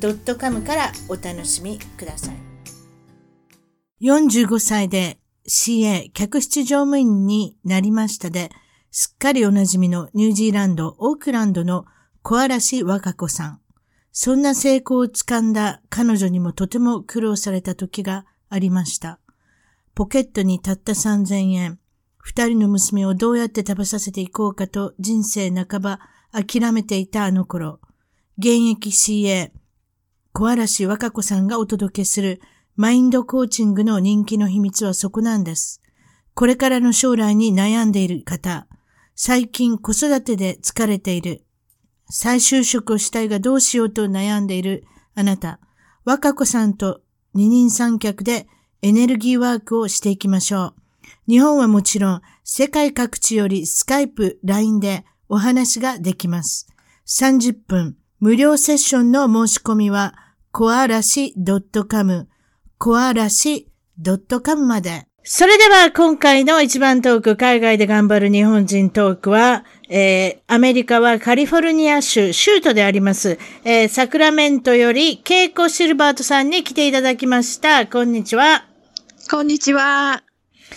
.com からお楽しみください45歳で CA 客室乗務員になりましたで、すっかりおなじみのニュージーランド、オークランドの小嵐和歌子さん。そんな成功をつかんだ彼女にもとても苦労された時がありました。ポケットにたった3000円。二人の娘をどうやって食べさせていこうかと人生半ば諦めていたあの頃。現役 CA、小嵐和歌子さんがお届けするマインドコーチングの人気の秘密はそこなんです。これからの将来に悩んでいる方、最近子育てで疲れている、再就職をしたいがどうしようと悩んでいるあなた、若子さんと二人三脚でエネルギーワークをしていきましょう。日本はもちろん世界各地よりスカイプ、LINE でお話ができます。30分無料セッションの申し込みは、コアラシ .com コアラシ .com まで。それでは今回の一番トーク、海外で頑張る日本人トークは、えー、アメリカはカリフォルニア州、州都であります、えー、サクラメントより、ケイコ・シルバートさんに来ていただきました。こんにちは。こんにちは。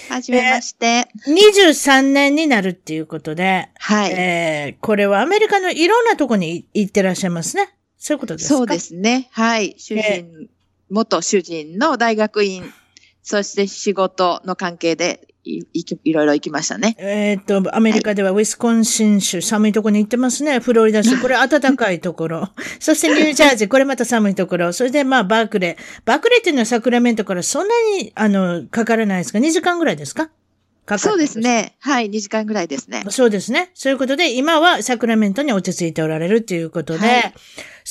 はじめまして。えー、23年になるっていうことで、はい。えー、これはアメリカのいろんなとこに行ってらっしゃいますね。そういうことですか？そうですね。はい。主人元主人の大学院、そして仕事の関係でいいろいろ行きましたね。えっ、と、アメリカではウィスコンシン州、寒いところに行ってますね。フロリダ州、これ暖かいところ。そしてニュージャージー、これまた寒いところ。それでまあバークレー。バークレーっていうのはサクラメントからそんなに、あの、かからないですか ?2 時間ぐらいですか？そうですね。はい、2時間ぐらいですね。そうですね。そういうことで、今はサクラメントに落ち着いておられるということで、はい、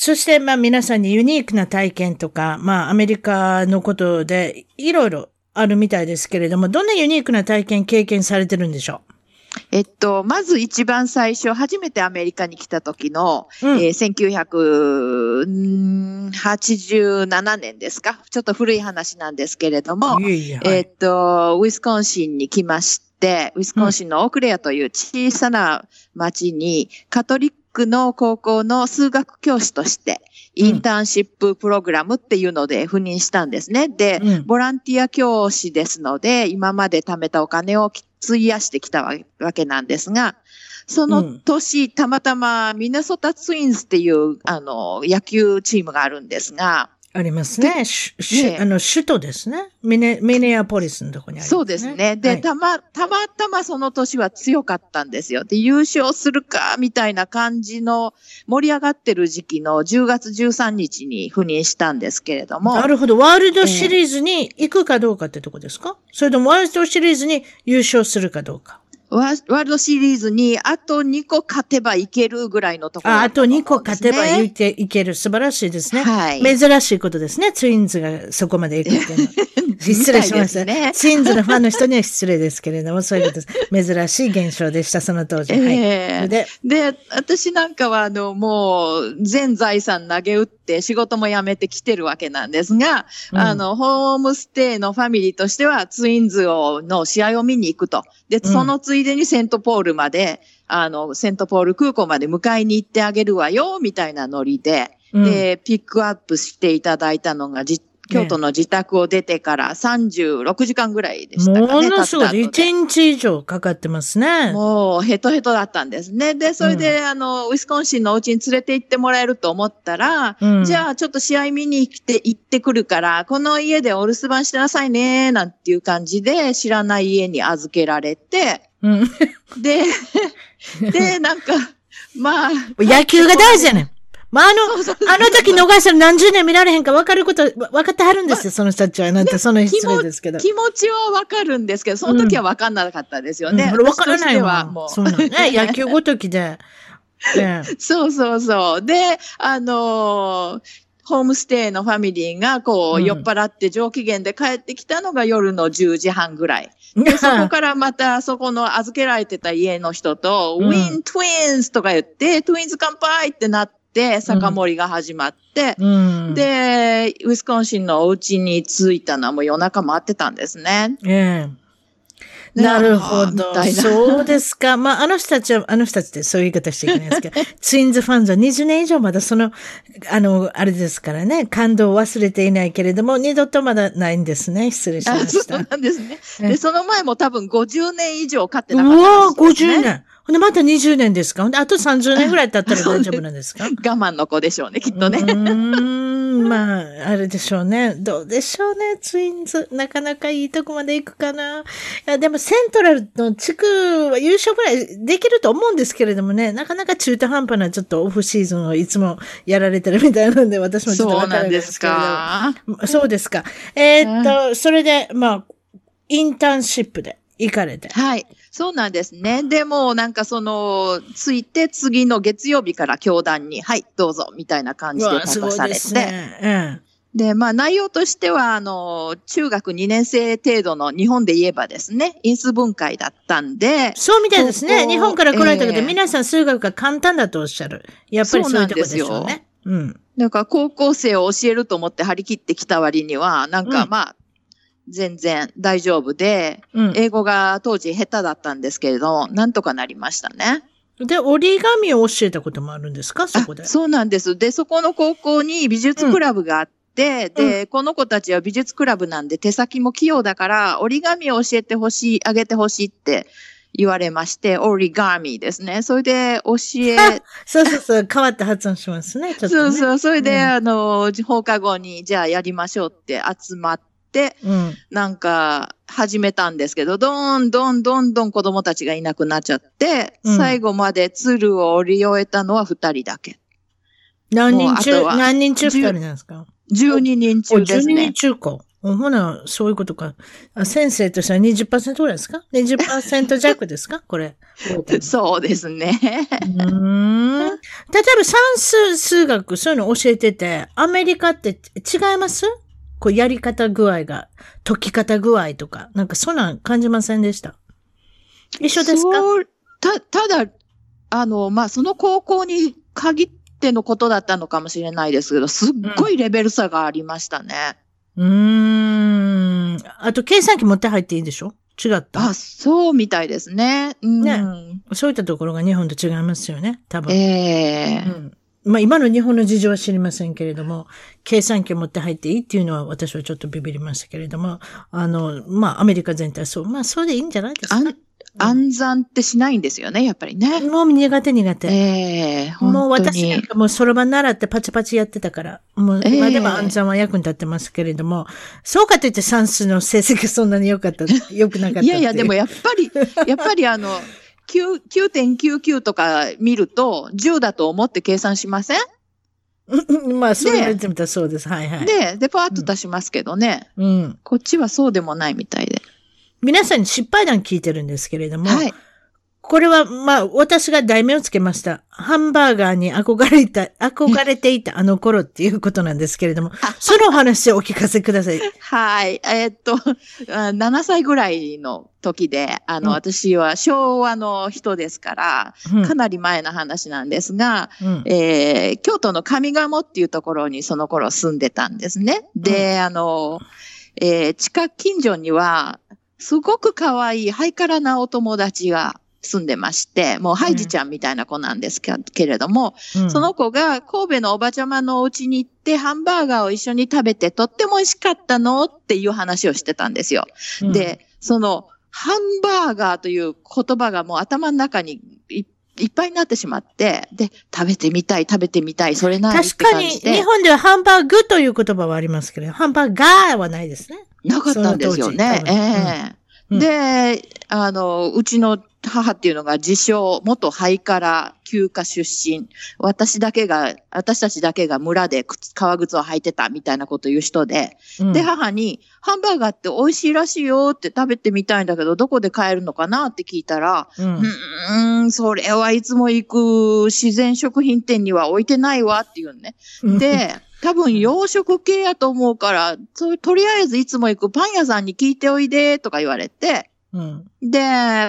そして、まあ皆さんにユニークな体験とか、まあアメリカのことでいろいろあるみたいですけれども、どんなユニークな体験経験されてるんでしょう？えっと、まず一番最初、初めてアメリカに来た時の、うん、えー、1987年ですか？ちょっと古い話なんですけれども、いいはい、えっと、ウィスコンシンに来まして、ウィスコンシンのオークレアという小さな町に、カトリックの高校の数学教師として、インターンシッププログラムっていうので赴任したんですね。で、うん、ボランティア教師ですので、今まで貯めたお金を費やしてきたわけなんですが、その年、うん、たまたまミネソタツインズっていう、あの、野球チームがあるんですが、ありますね。ねあの、首都ですね。ミネ、ミネアポリスのとこにあります、ね、そうですね。で、はい、たま、たまたまその年は強かったんですよ。で、優勝するか、みたいな感じの盛り上がってる時期の10月13日に赴任したんですけれども。なるほど。ワールドシリーズに行くかどうかってとこですか、えー、それともワールドシリーズに優勝するかどうかワールドシリーズにあと2個勝てばいけるぐらいのところ、ね、あ、あと2個勝てばいけいける。素晴らしいですね。はい。珍しいことですね。ツインズがそこまで行くっていうのは。失礼しました。ね、ツインズのファンの人には失礼ですけれども、そういうことです。珍しい現象でした、その当時。えー、はい。で、で、私なんかは、あの、もう、全財産投げ打って仕事も辞めてきてるわけなんですが、うん、あの、ホームステイのファミリーとしては、ツインズをの試合を見に行くと。で、そのついでにセントポールまで、あの、セントポール空港まで迎えに行ってあげるわよ、みたいなノリで、うん、で、ピックアップしていただいたのが、京都の自宅を出てから36時間ぐらいでしたかね。ものすごい。1日以上かかってますね。もうヘトヘトだったんですね。で、それで、うん、あの、ウィスコンシンのお家に連れて行ってもらえると思ったら、うん、じゃあちょっと試合見に来て、行ってくるから、この家でお留守番してなさいね、なんていう感じで知らない家に預けられて、うん、で、で、なんか、まあ。野球が大事やねん。まあ、あの、あの時逃したら何十年見られへんか分かること、分かってはるんですよ、その人たちは。なんて、その失礼ですけど。気持ちは分かるんですけど、その時は分かんなかったですよね。うん、分からないわ。もう。そうなんね。野球ごときで。そうそうそう。で、あのーホームステイのファミリーが、こう、うん酔っ払って上機嫌で帰ってきたのが夜の10時半ぐらい。で、そこからまた、そこの預けられてた家の人と、うん Win Twins とか言って、 Twins 乾杯ってなって、酒盛りが始まって、うん。で、ウィスコンシンのお家に着いたのはもう夜中回ってたんですね。ええ。でなるほどそうですか。まあ、あの人たちは、あの人たちってそういう言い方しちゃいけないですけど、ツインズファンズは20年以上まだその、あの、あれですからね、感動を忘れていないけれども、二度とまだないんですね。失礼しまあそうした。なんですね。えで、その前も多分50年以上飼ってうなかったですね50年。で、また20年ですか？あと30年ぐらい経ったら大丈夫なんですか？我慢の子でしょうね、きっとね。うーん、まあ、あれでしょうね。どうでしょうね、ツインズ。なかなかいいとこまで行くかな。いや、でもセントラルの地区は優勝ぐらいできると思うんですけれどもね、なかなか中途半端なちょっとオフシーズンをいつもやられてるみたいなので、私もちょっとそうわからなんですけれどか？そうですか。えーっと、それで、まあ、インターンシップで行かれて。はい。そうなんですね。でも、なんかその、ついて次の月曜日から教団に、はい、どうぞ、みたいな感じで立たされて。すね。うん。で、まあ内容としては、あの、中学2年生程度の日本で言えばですね、因数分解だったんで、そうみたいですね。日本から来られたけど、ええ皆さん数学が簡単だとおっしゃる。やっぱりそういうとこでしょうね。うん。だから高校生を教えると思って張り切ってきた割には、なんかうんまあ、全然大丈夫で、うん。英語が当時下手だったんですけれど、なんとかなりましたね。で、折り紙を教えたこともあるんですか？そこであ。そうなんです。で、そこの高校に美術クラブがあって、で、この子たちは美術クラブなんで手先も器用だから、折り紙を教えてほしい、あげてほしいって言われまして、折り紙ですね。それで教え、そうそうそう、変わった発音しますね。ちょっと、ね。そうそう、それで、うんあの、放課後に、じゃあやりましょうって集まって、うん。なんか、始めたんですけど、どんどんどんどん子供たちがいなくなっちゃって、うん最後まで鶴を折り終えたのは二人だけ。何人中何人中二人なんですか？12人お、12中ですね人。中か。おほな、そういうことか。あ先生としては20%ぐらいですか ?20% 弱ですか？これ。そうですね。うーん。例えば算数、数学、そういうの教えてて、アメリカって違います？こうやり方具合が、解き方具合とか、なんかそんなん感じませんでした？一緒ですか？た、ただ、あの、まあ、その高校に限ってのことだったのかもしれないですけど、すっごいレベル差がありましたね。うーん。あと、計算機持って入っていいでしょ？違った？あ、そうみたいですね。うん。ねそういったところが日本と違いますよね、多分。ええうんまあ今の日本の事情は知りませんけれども、計算機を持って入っていいっていうのは私はちょっとビビりましたけれども、あの、まあアメリカ全体そう、まあそれでいいんじゃないですか。暗算ってしないんですよね、やっぱりね。もう苦手苦手。ええもう私なん。かもうそろばん習ってパチパチやってたから、もうええ今でも暗算は役に立ってますけれども、そうかといって算数の成績そんなに良かった、良くなかったっていやいや、でもやっぱり、やっぱりあの、9 9.99とか見ると、10だと思って計算しません？うんまあそう言われてみたらそうです。はいはい。で、で、パーッと出しますけどね。うん。こっちはそうでもないみたいで。皆さんに失敗談聞いてるんですけれども、はい。これは、まあ、私が題名をつけました。ハンバーガーに憧れた、憧れていたあの頃っていうことなんですけれども、そのお話をお聞かせください。はい。えーっと、あ7歳ぐらいの時で、あの、うん私は昭和の人ですから、うんかなり前の話なんですが、うんえー京都の上賀茂っていうところにその頃住んでたんですね。で、あの、えー近近所には、すごく可愛いハイカラなお友達が住んでまして、もうハイジちゃんみたいな子なんですけけれども、うんその子が神戸のおばちゃまのお家に行ってハンバーガーを一緒に食べてとっても美味しかったのっていう話をしてたんですよ。うんで、そのハンバーガーという言葉がもう頭の中にいいっぱいになってしまって、で、食べてみたい、食べてみたい、それなにって確かに、日、本ではハンバーグという言葉はありますけど、ハンバーガーはないですね。なかったんですよねその。当時ええうん。で、あの、うちの母っていうのが自称、元ハイカラ休暇出身。私だけが、私たちだけが村で靴革靴を履いてたみたいなこと言う人で、うん。で、母に、ハンバーガーって美味しいらしいよって食べてみたいんだけど、どこで買えるのかなって聞いたら、うんうーん、それはいつも行く自然食品店には置いてないわっていうね。で、多分洋食系やと思うから、そうとりあえずいつも行くパン屋さんに聞いておいで、とか言われて、うん。で、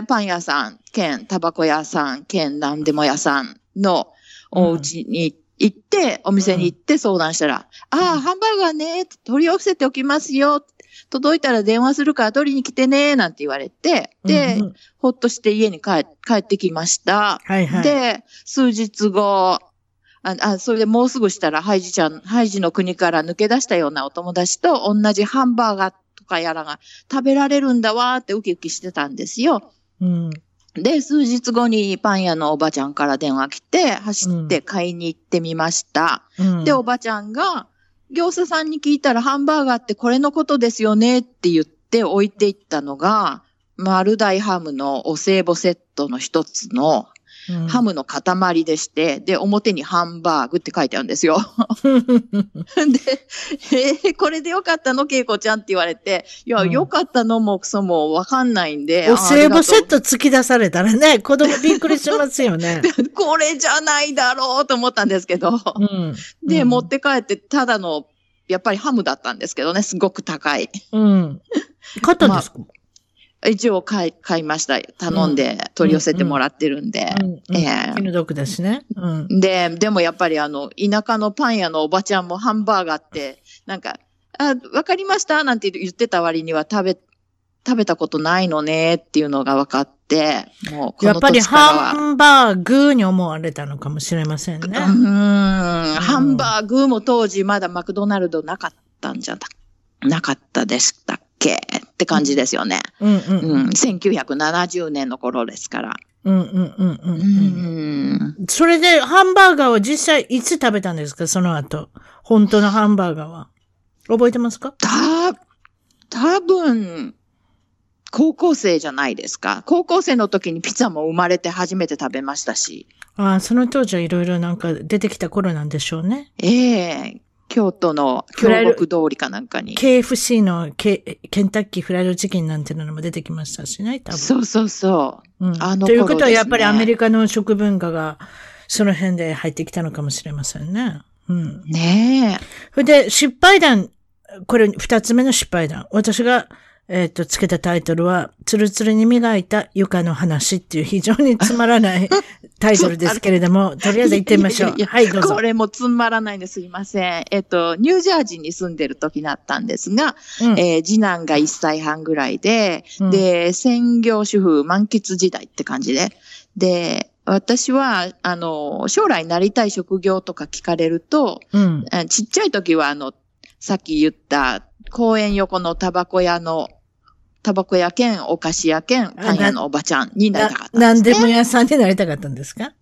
パン屋さん兼タバコ屋さん兼何でも屋さんのお家に行って、お店に行って相談したら、ああ、ハンバーガーね、取り寄せておきますよ。届いたら電話するから取りに来てね、なんて言われて、で、うんうんほっとして家に帰帰ってきました。はいはい。で、数日後、あ、あそれでもうすぐしたら、ハイジちゃん、ハイジの国から抜け出したようなお友達と同じハンバーガーとかやらが食べられるんだわーってウキウキしてたんですよ。うん。で、数日後にパン屋のおばちゃんから電話来て、走って買いに行ってみました。うん。で、おばちゃんが、業者さんに聞いたらハンバーガーってこれのことですよねって言って置いていったのが、丸大ハムのお歳暮セットの一つのうんハムの塊でして、で、表にハンバーグって書いてあるんですよ。で、えーこれでよかったのケイコちゃんって言われて、いや、うんよかったのもクソもわかんないんで。お歳暮セットト突き出されたらね、子供びっくりしますよね。これじゃないだろうと思ったんですけど。うん。で、うん持って帰って、ただの、やっぱりハムだったんですけどね、すごく高い。うん。買ったんですか、一応買い、買いました。頼んで取り寄せてもらってるんで。気の毒だしね。うん。で、でもやっぱりあの、田舎のパン屋のおばちゃんもハンバーガーって、なんか、あ、わかりました？なんて言ってた割には食べ、食べたことないのねっていうのが分かって、もうやっぱり。ハンバーグに思われたのかもしれませんね。うーん、ハンバーグも当時まだマクドナルドなかったんじゃな、なかったでしたっけって感じですよね。うんうんうん、1970年の頃ですから。うんうんうんうんううん。ん。それでハンバーガーを実際いつ食べたんですか？その後。本当のハンバーガーは。覚えてますか？た、多分、高校生じゃないですか。高校生の時にピザも生まれて初めて食べましたし。ああ、その当時はいろいろなんか出てきた頃なんでしょうね。ええ京都の京極通りかなんかに。KFC のケケンタッキーフライドチキンなんていうのも出てきましたしね、多分。そうそうそう。うんあの頃ということはやっぱりアメリカの食文化がその辺で入ってきたのかもしれませんね。うん。ねえ。それで失敗談、これ二つ目の失敗談。私が、えっ、と、つけたタイトルは、つるつるに磨いた床の話っていう非常につまらない タイトルですけれども、とりあえず行ってみましょう。いやいやはい、どうぞこ。れもつまらないんですいません。えっと、ニュージャージーに住んでる時だったんですが、うんえー次男が1歳半ぐらいで、うんで、専業主婦満喫時代って感じで。で、私は、あの、将来なりたい職業とか聞かれると、うん。あちっちゃい時は、あの、さっき言った公園横のタバコ屋の、タバコ屋兼お菓子屋兼パン屋のおばちゃんになりたかったんです、ね。何でも屋さんになりたかったんですか？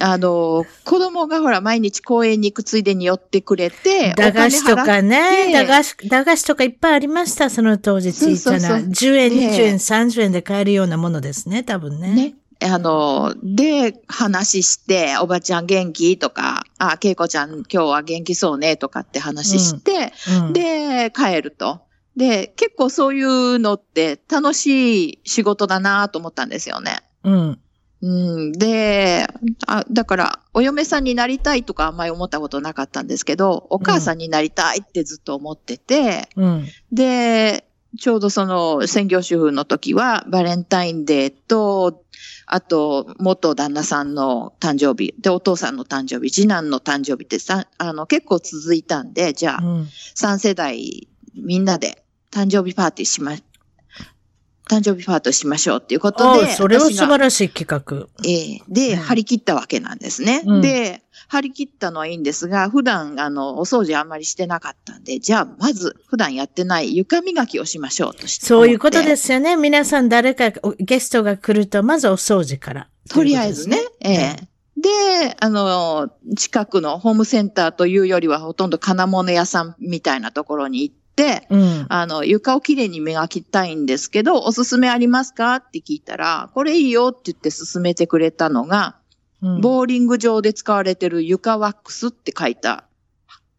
あの、子供がほら、毎日公園に行くついでに寄ってくれて、駄菓子とかね、て駄菓子、駄菓子とかいっぱいありました、その当時小さな。そうそうそう10円、ね20円、30円で買えるようなものですね、多分ね。ね。あの、で、話して、おばちゃん元気？とか、あ、けいこちゃん今日は元気そうね？とかって話して、うん、で、帰ると。で、結構そういうのって楽しい仕事だなと思ったんですよね。うん。うん、であ、だから、お嫁さんになりたいとかあんまり思ったことなかったんですけど、お母さんになりたいってずっと思ってて、うん。で、ちょうどその専業主婦の時は、バレンタインデーと、あと、元旦那さんの誕生日、で、お父さんの誕生日、次男の誕生日ってさ、あの、結構続いたんで、じゃあ、うん。3世代みんなで誕生日パーティーしま、誕生日パーティーしましょうっていうことで、あそれは素晴らしい企画。ええで、うん張り切ったわけなんですね。うんで、張り切ったのはいいんですが、普段、あの、お掃除あんまりしてなかったんで、じゃあ、まず、普段やってない床磨きをしましょうとして。。そういうことですすよね。皆さん誰かおゲストが来ると、まずお掃除から。とりあえずね。ええで、あの、近くのホームセンターというよりは、ほとんど金物屋さんみたいなところに行って、うん。あの、床をきれいに磨きたいんですけど、おすすめありますか？って聞いたら、これいいよって言って勧めてくれたのが、うんボーリング場で使われてる床ワックスって書いた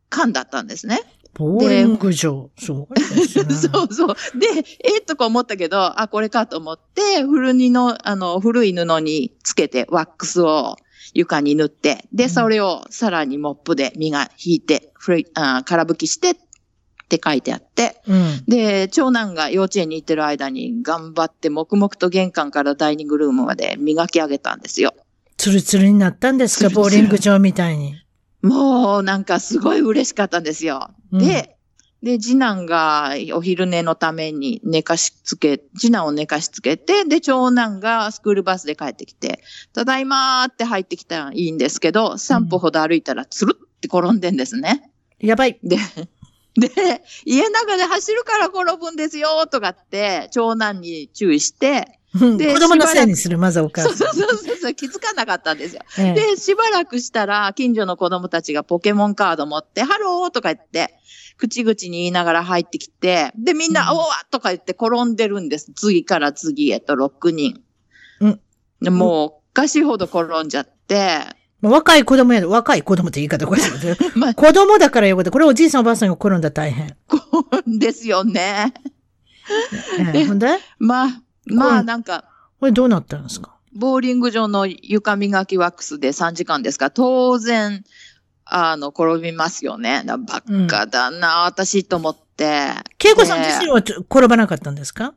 缶だったんですね。ボーリング場。すごいですね。そうそう。で、えとか思ったけど、あ、これかと思って、古着の、あの、古い布につけてワックスを床に塗って、で、それをさらにモップで磨いて、ふるいあー空拭きしてって書いてあって、うん。で、長男が幼稚園に行ってる間に頑張って黙々と玄関からダイニングルームまで磨き上げたんですよ。ツルツルになったんですか？ボーリング場みたいに。もうなんかすごい嬉しかったんですよ。うんで、で、次男がお昼寝のために寝かしつけ、次男を寝かしつけて、で、長男がスクールバスで帰ってきて、ただいまーって入ってきたらいいんですけど、3歩ほど歩いたらつるって転んでんですね。やばい。で、で、家の中で走るから転ぶんですよとかって、長男に注意して、うんで子供のせいにする、まずお母そうさん。そうそうそう、気づかなかったんですよ。ええで、しばらくしたら、近所の子供たちがポケモンカード持って、ハローとか言って、口々に言いながら入ってきて、で、みんな、うんおわとか言って転んでるんです。次から次へと6人。うんでもう、おかしいほど転んじゃって、若い子供や、若い子供って言い方おかしいけど まあ、子供だからよかった。これおじいさんおばあさんが転んだら大変。こ うですよね。ええほんで？まあ、まあ、うんなんか、これどうなったんですか？ボーリング場の床磨きワックスで3時間ですか？ら、当然、あの、転びますよね。なバカだな、私と思って。恵子さんで自身はちょ転ばなかったんですか？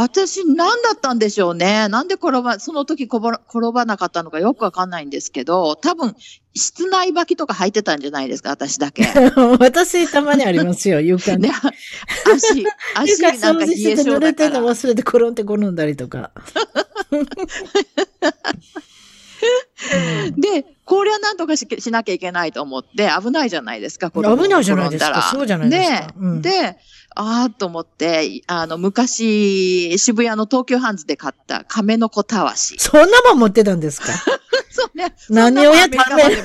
私、何だったんでしょうね。なんで転ば、その時転ば転ばなかったのかよくわかんないんですけど、多分、室内履きとか履いてたんじゃないですか、私だけ。私たまにありますよ、床に。ね、足、足床なんかしてえて濡れて。るの忘れて転んで転んだりとか。で、こりゃなんとかししなきゃいけないと思って、危ないじゃないですか、危ないじゃないですかそうじゃないですかねうんで、ああと思って、あの、昔、渋谷の東急ハンズで買った亀の子たわし。そんなもん持ってたんですか？そうね。何をやって亀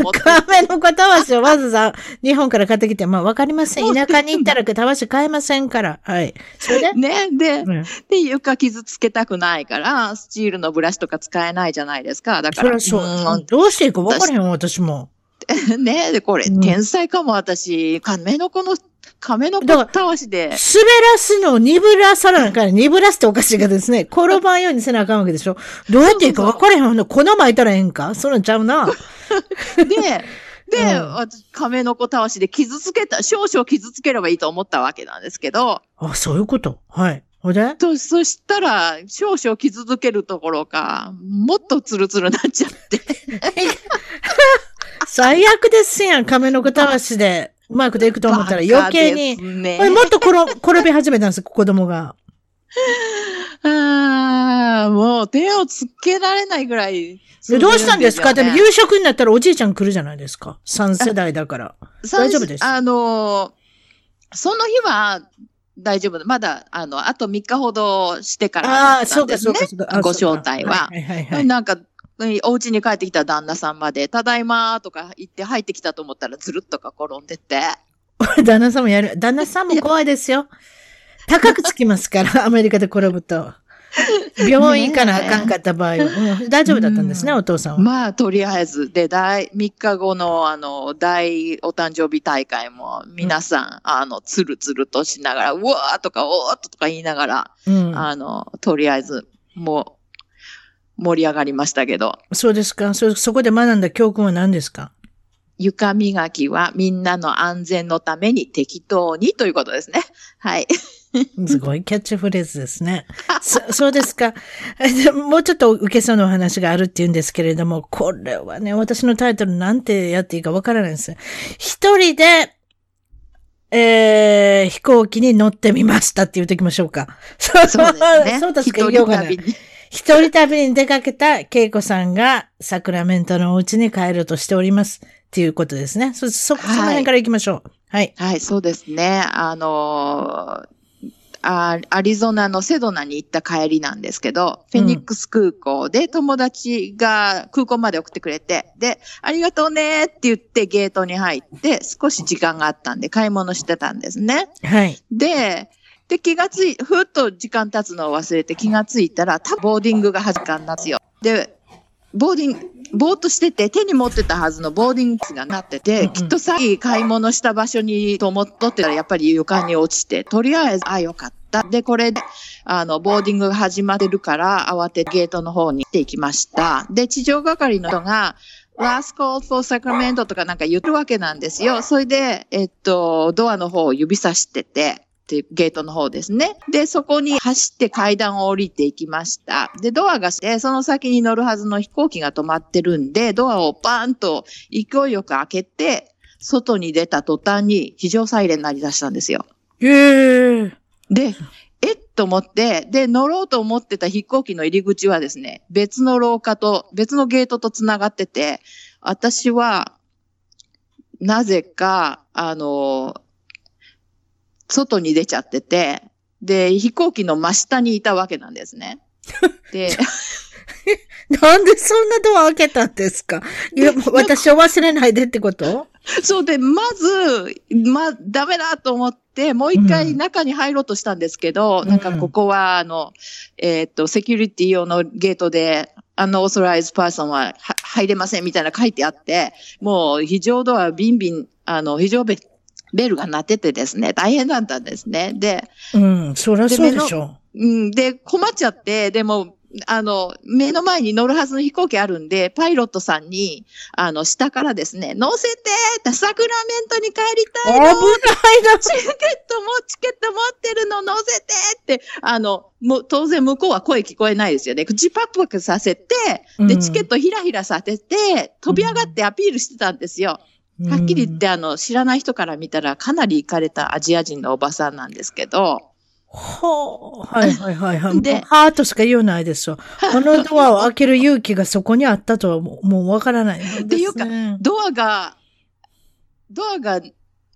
の子たわしをわざわざ日本から買ってきて、まあわかりません。田舎に行ったらたわし買えませんから。はい。それで、ね、で、うんで、床傷つけたくないから、スチールのブラシとか使えないじゃないですか。だから、そそう。どうしていいか分からへんわ、私も。ね、で、これ、うん天才かも、私。亀の子の、亀の子だからたわしで。滑らすのを鈍らさなあかん。鈍らすっておかしいがですね。転ばんようにせなあかんわけでしょ。どうやっていいか分からへんわ。粉巻いたらええんかそんなんちゃうな。で、で、うん私亀の子たわしで傷つけた、少々傷つければいいと思ったわけなんですけど、あ、そういうこと？はい。ほいで？と、そしたら、少々傷つけるところか、もっとツルツルなっちゃって。最悪ですやん。亀の子たわしでうまくでいくと思ったら余計に。ねもっと転転び始めたんです、子供が。ああ、もう手をつけられないぐらい、でどうしたんですか？でもね夕食になったらおじいちゃん来るじゃないですか。3世代だから。大丈夫です？あのー、その日は大丈夫。まだ、あの、あと3日ほどしてからああ、だったそうか、そうか、そうか。あご招待は。はいはいはい。なんか、お家に帰ってきた旦那さんまで、ただいまーとか言って入ってきたと思ったら、ずるっとか転んでて。旦那さんもやる。旦那さんも怖いですよ。高くつきますから、アメリカで転ぶと。病院行かなあかんかった場合は。うん大丈夫だったんですね、うんお父さんは。まあ、とりあえず、で、大、3日後の、あの、大お誕生日大会も、皆さん、あの、つるつるとしながら、うわーとか、おーっととか言いながら、うん。あの、とりあえず、もう、盛り上がりましたけど、そうですか？そ。そこで学んだ教訓は何ですか？床磨きはみんなの安全のために適当にということですね。はい。すごいキャッチフレーズですね。そそうですか？で もうちょっと受けそうなお話があるって言うんですけれども、これはね、私のタイトルなんてやっていいかわからないんですよ。一人で、えー、飛行機に乗ってみましたって言うときましょうか。そうそうですね。そうとしか一言いようがない。一人旅に出かけた恵子さんがサクラメントのお家に帰るとしております。っていうことですね。そ、そ、その辺から行きましょう。はい。はい、そうですね。あのーあアリゾナのセドナに行った帰りなんですけど、フェニックス空港で友達が空港まで送ってくれて、で、ありがとうねって言ってゲートに入って少し時間があったんで買い物してたんですね。はい。で、で、気がつい、ふっと時間経つのを忘れて気がついたら、たボーディングが始まったんですよ。で、ボーディング、ぼーっとしてて、手に持ってたはずのボーディングがなってて、きっとさっき買い物した場所にと思っとってたら、やっぱり床に落ちて、とりあえず、あ、よかった。で、これで、あの、ボーディングが始まってるから、慌ててゲートの方に行っていきました。で、地上係の人が、last call for Sacramento とかなんか言ってるわけなんですよ。それで、えっと、ドアの方を指さしてて、でゲートの方ですね。で、そこに走って階段を降りていきました。で、ドアがして、その先に乗るはずの飛行機が止まってるんで、ドアをパーンと勢いよく開けて、外に出た途端に非常サイレン鳴り出したんですよ。へえ。で、えっと思って、で、乗ろうと思ってた飛行機の入り口はですね、別の廊下と、別のゲートと繋がってて、私は、なぜか、あの、外に出ちゃってて、で、飛行機の真下にいたわけなんですね。で、なんでそんなドア開けたんですか？いや、私を忘れないでってこと？そうで、まず、ま、ダメだと思って、もう一回中に入ろうとしたんですけど、うん。なんかここは、あの、えーっと、セキュリティ用のゲートで、あの、オーソライズパーソンはは入れませんみたいな書いてあって、もう非常ドアビンビン、あの、非常ベベルが鳴っててですね、大変だったんですね。で、うん、そりゃそうでしょうん、で、困っちゃって、でも、あの、目の前に乗るはずの飛行機あるんで、パイロットさんに、あの、下からですね、乗せてってサクラメントに帰りたいの危ないな。チケットも、チケット持ってるの乗せてって、あの、もう当然向こうは声聞こえないですよね。口パクパクさせて、で、うんチケットひらひらさせて、飛び上がってアピールしてたんですよ。はっきり言って、あの、知らない人から見たらかなり行かれたアジア人のおばさんなんですけど、ほう。はいはいはいはい。でハートしか言わないですわ。このドアを開ける勇気がそこにあったとはもうもうわからないね。っていうかドアが、ドアが、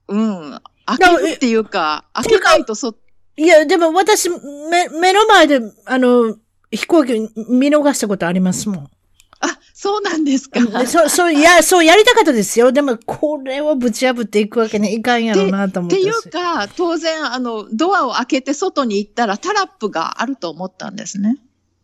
うん、開けるっていうか、開けないとそ、いや、でも私、目、目の前で、あの、飛行機見逃したことありますもん。あ、そうなんですか。でそう、そう、いや、そうやりたかったですよ。でも、これをぶち破っていくわけにいかんやろうなと思っ。ってていうか、当然、あの、ドアを開けて外に行ったらタラップがあると思ったんですね。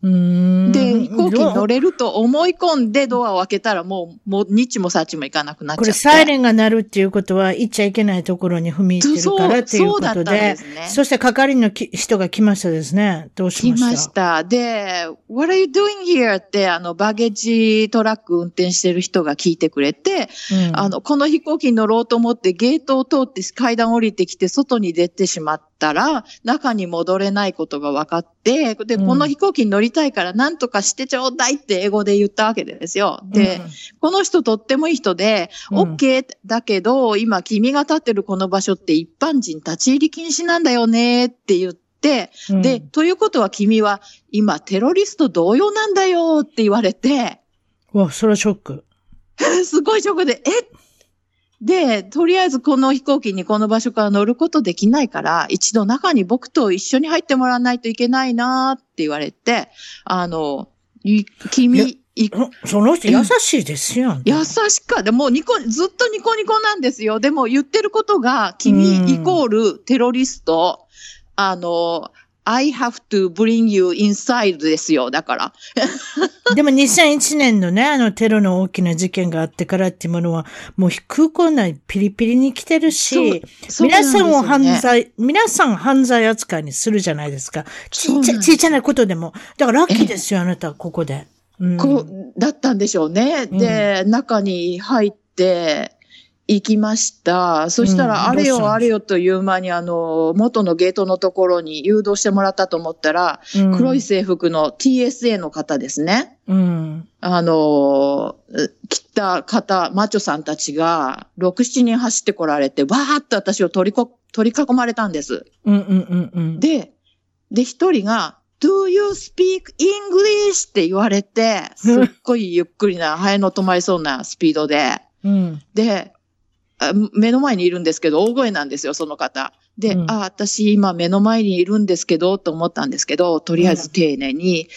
で、飛行機に乗れれると思い込んでドアを開けたらもう、もう、ニッチもサッチもいかなくなっちゃ。これサイレンが鳴るっていうことは、行っちゃいけないところに踏み入ってるからっていうことでで、すね。そして係のき人が来ましたですね。どうし来ました？ました。で、What are you doing here? って、あの、バゲージトラック運転してる人が聞いてくれて、うんあの、この飛行機に乗ろうと思ってゲートを通って階段降りてきて外に出てしまったら、中に戻れないことが分かって、で、うん。この飛行機に乗りたいから何とかしてちょうだいって英語で言ったわけですよ。で、この人とってもいい人で、うん。OK だけど、今君が立ってるこの場所って一般人立ち入り禁止なんだよねって言って、うん。で、、ということは君は今テロリスト同様なんだよって言われて、うんわ、それはショック。すごいショックで、えで、とりあえずこの飛行機にこの場所から乗ることできないから、一度中に僕と一緒に入ってもらわないといけないなって言われて、あの、君、その人優しいですよ。優しかでもうニコ、ずっとニコニコなんですよ。でも言ってることが、君うんイコールテロリスト、あの、I have to bring you inside ですよ。だから。でも2001年のね、あのテロの大きな事件があってからっていうものは、もう空港内ピリピリに来てるし、そう皆さんを犯罪、皆さん犯罪扱いにするじゃないですか。ちっちゃ、ちっちゃなことでも。だからラッキーですよ、あなた、ここで。うん、こう、だったんでしょうね。で、中に入って行きました。そしたうんら、あれよあれよという間に、あの、元のゲートのところに誘導してもらったと思ったら、うん黒い制服の TSA の方ですね。うん。あの、来た方、マッチョさんたちが、6、7人走ってこられて、わーっと私を取りこ、取り囲まれたんです。うんうんうんうん。で、で、一人が、Do you speak English? って言われて、すっごいゆっくりな、ハエの止まりそうなスピードで、うん。で、あ目の前にいるんですけど、大声なんですよ、その方。で、うんあ、私今目の前にいるんですけど、と思ったんですけど、とりあえず丁寧に、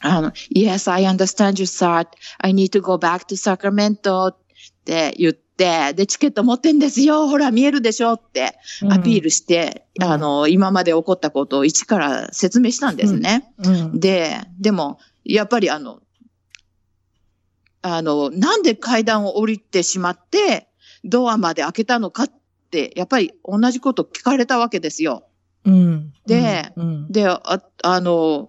あの、Yes, I understand you, sir. I need to go back to Sacramento って言って、で、チケット持ってんですよ。ほら、見えるでしょってアピールして、うんあの、今まで起こったことを一から説明したんですね。うん。で、でも、やっぱりあの、あの、なんで階段を降りてしまって、ドアまで開けたのかって、やっぱり同じこと聞かれたわけですよ。うん、で、うん、で、あ、あの、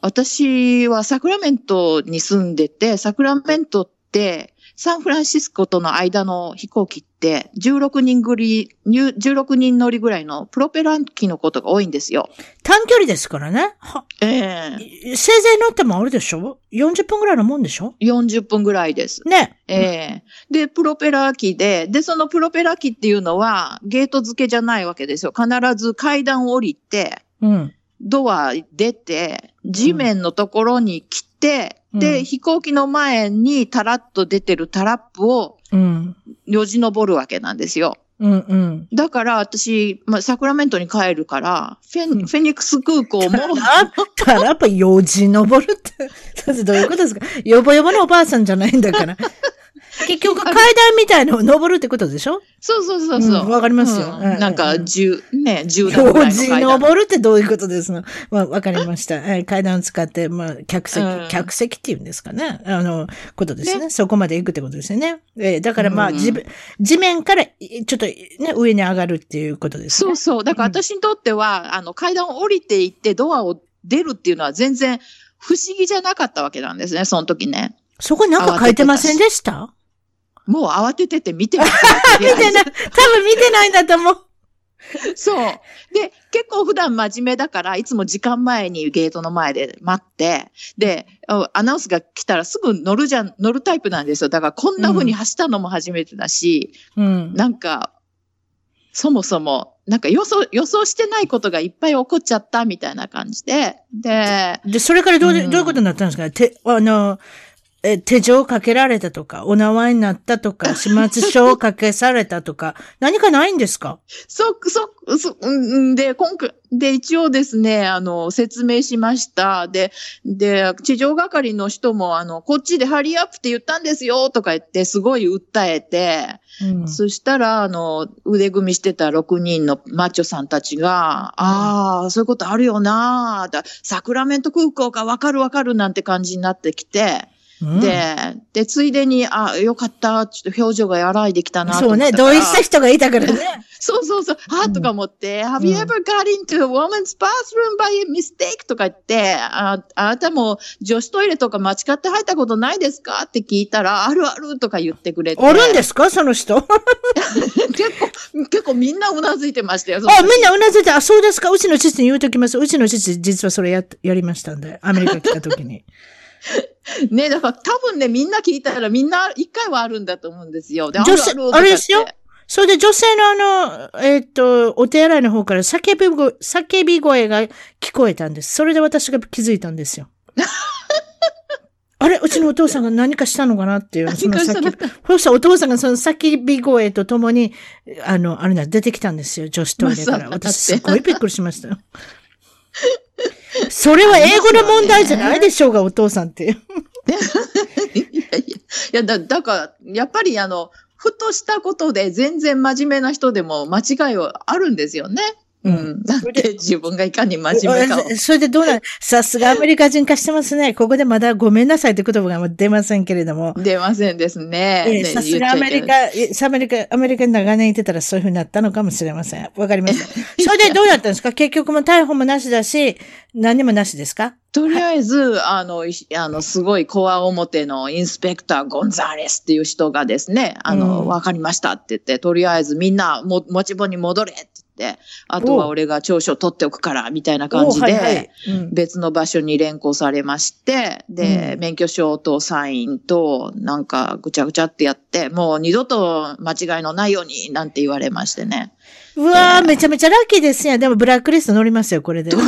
私はサクラメントに住んでて、サクラメントって、サンフランシスコとの間の飛行機って16人ぐり、16人乗りぐらいのプロペラ機のことが多いんですよ。短距離ですからね。ええー、せいぜい乗ってもあるでしょ ?40 分ぐらいのもんでしょ ?40 分ぐらいです。ね。ええー、で、プロペラ機で、で、そのプロペラ機っていうのはゲート付けじゃないわけですよ。必ず階段を降りて、うん。ドア出て、地面のところに来て、うん、で、飛行機の前にタラッと出てるタラップを、よじ登るわけなんですよ。うんうん、だから私、まあ、サクラメントに帰るから、フェ,、フェニックス空港も。タラップよじ登るって、どういうことですか？よぼよぼのおばあさんじゃないんだから。結局階段みたいのを登るってことでしょ？そうそうそうそう。わ、うん、かりますよ。うん、なんか、十、ね、十段ぐらいの階段。登るってどういうことですの？まあ、わかりました。階段を使って、まあ、客席、うん、客席っていうんですかね？あの、ことですね。ねそこまで行くってことですよね。えー、だからまあ、地地面から、ちょっとね、上に上がるっていうことですね。そうそう。だから私にとっては、あの、階段を降りていってドアを出るっていうのは全然不思議じゃなかったわけなんですね、その時ね。そこになんか書いてませんでした？もう慌ててて見てない。見てない。多分見てないんだと思う。そう。で、結構普段真面目だから、いつも時間前にゲートの前で待って、で、アナウンスが来たらすぐ乗るじゃん、乗るタイプなんですよ。だからこんな風に走ったのも初めてだし、うん、なんか、そもそも、なんか予想、予想してないことがいっぱい起こっちゃったみたいな感じで、で、で、それからどう、うん、どういうことになったんですか？て、あの、え、手錠かけられたとか、お縄になったとか、始末書をかけされたとか、何かないんですか？そ、そ、そ、んで、今回、で、一応ですね、あの、説明しました。で、で、地上係の人も、あの、こっちでハリーアップって言ったんですよ、とか言って、すごい訴えて、うん、そしたら、あの、腕組みしてた6人のマッチョさんたちが、ああ、そういうことあるよなサクラメント空港かわかるわかるなんて感じになってきて、で、で、ついでに、あ、よかった、ちょっと表情が和らいできたなそうね、同意した人がいたからね。そうそうそう、はとか思って、Have you ever got into a woman's bathroom by mistake? とか言って、ああなたも女子トイレとか間違って入ったことないですか？って聞いたら、あるあるとか言ってくれて。あるんですか？その人？結構、結構みんなうなずいてましたよ。あ、みんなうなずいて、あ、そうですか？うちの父に言うときます。うちの父、実はそれや、やりましたんで、アメリカ来たときに。ねだから多分ね、みんな聞いたらみんな一回はあるんだと思うんですよ。女性、あれですよ。それで女性のあの、えっ、ー、と、お手洗いの方から叫び声、叫び声が聞こえたんです。それで私が気づいたんですよ。あれうちのお父さんが何かしたのかなっていう、その叫び。そしたらお父さんがその叫び声とともに、あの、あれだ、出てきたんですよ、女子トイレから。私すごいびっくりしましたよ。それは英語の問題じゃないでしょうが、お父さんって。いやいや、だ、だから、やっぱりあの、ふとしたことで全然真面目な人でも間違いはあるんですよね。うん。なんで自分がいかに真面目かを。それでどうなさすがアメリカ人化してますね。ここでまだごめんなさいって言葉が出ませんけれども。出ませんですね。さすがアメリカ、アメリカ、アメリカに長年いてたらそういうふうになったのかもしれません。わかりました。それでどうなったんですか？結局も逮捕もなしだし、何もなしですか？とりあえず、あの、あの、すごいコア表のインスペクター・ゴンザーレスっていう人がですね、あの、わ、うん、かりましたって言って、とりあえずみんなも持ち場に戻れって、あとは俺が調書取っておくから、みたいな感じで、別の場所に連行されまして、で、うん、免許証とサインと、なんかぐちゃぐちゃってやって、もう二度と間違いのないように、なんて言われましてね。うわー、めちゃめちゃラッキーですやん。でもブラックリスト乗りますよ、これで。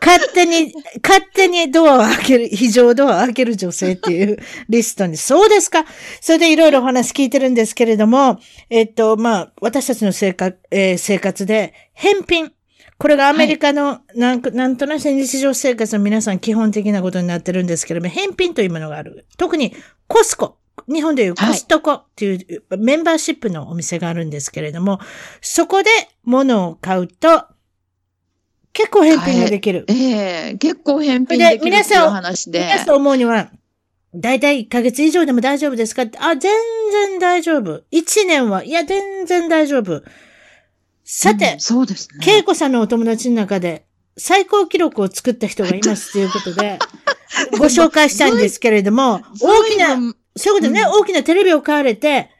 勝手に、勝手にドアを開ける、非常ドアを開ける女性っていうリストに。そうですか。それでいろいろお話聞いてるんですけれども、えっと、まあ、私たちの生活、えー、生活で、返品。これがアメリカの、はい、なんなんとなく日常生活の皆さん基本的なことになってるんですけれども、返品というものがある。特にコスコ。日本でいうコストコっていうメンバーシップのお店があるんですけれども、そこで物を買うと、結構返品ができる。ええー、結構返品できるっていう話で。皆さん思うには、だいたい1ヶ月以上でも大丈夫ですかって、あ、全然大丈夫。1年は、いや、全然大丈夫。さて、うん、そうですね。恵子さんのお友達の中で、最高記録を作った人がいますということで、ご紹介したいんですけれども、大きな、そういうことね、うん、大きなテレビを買われて、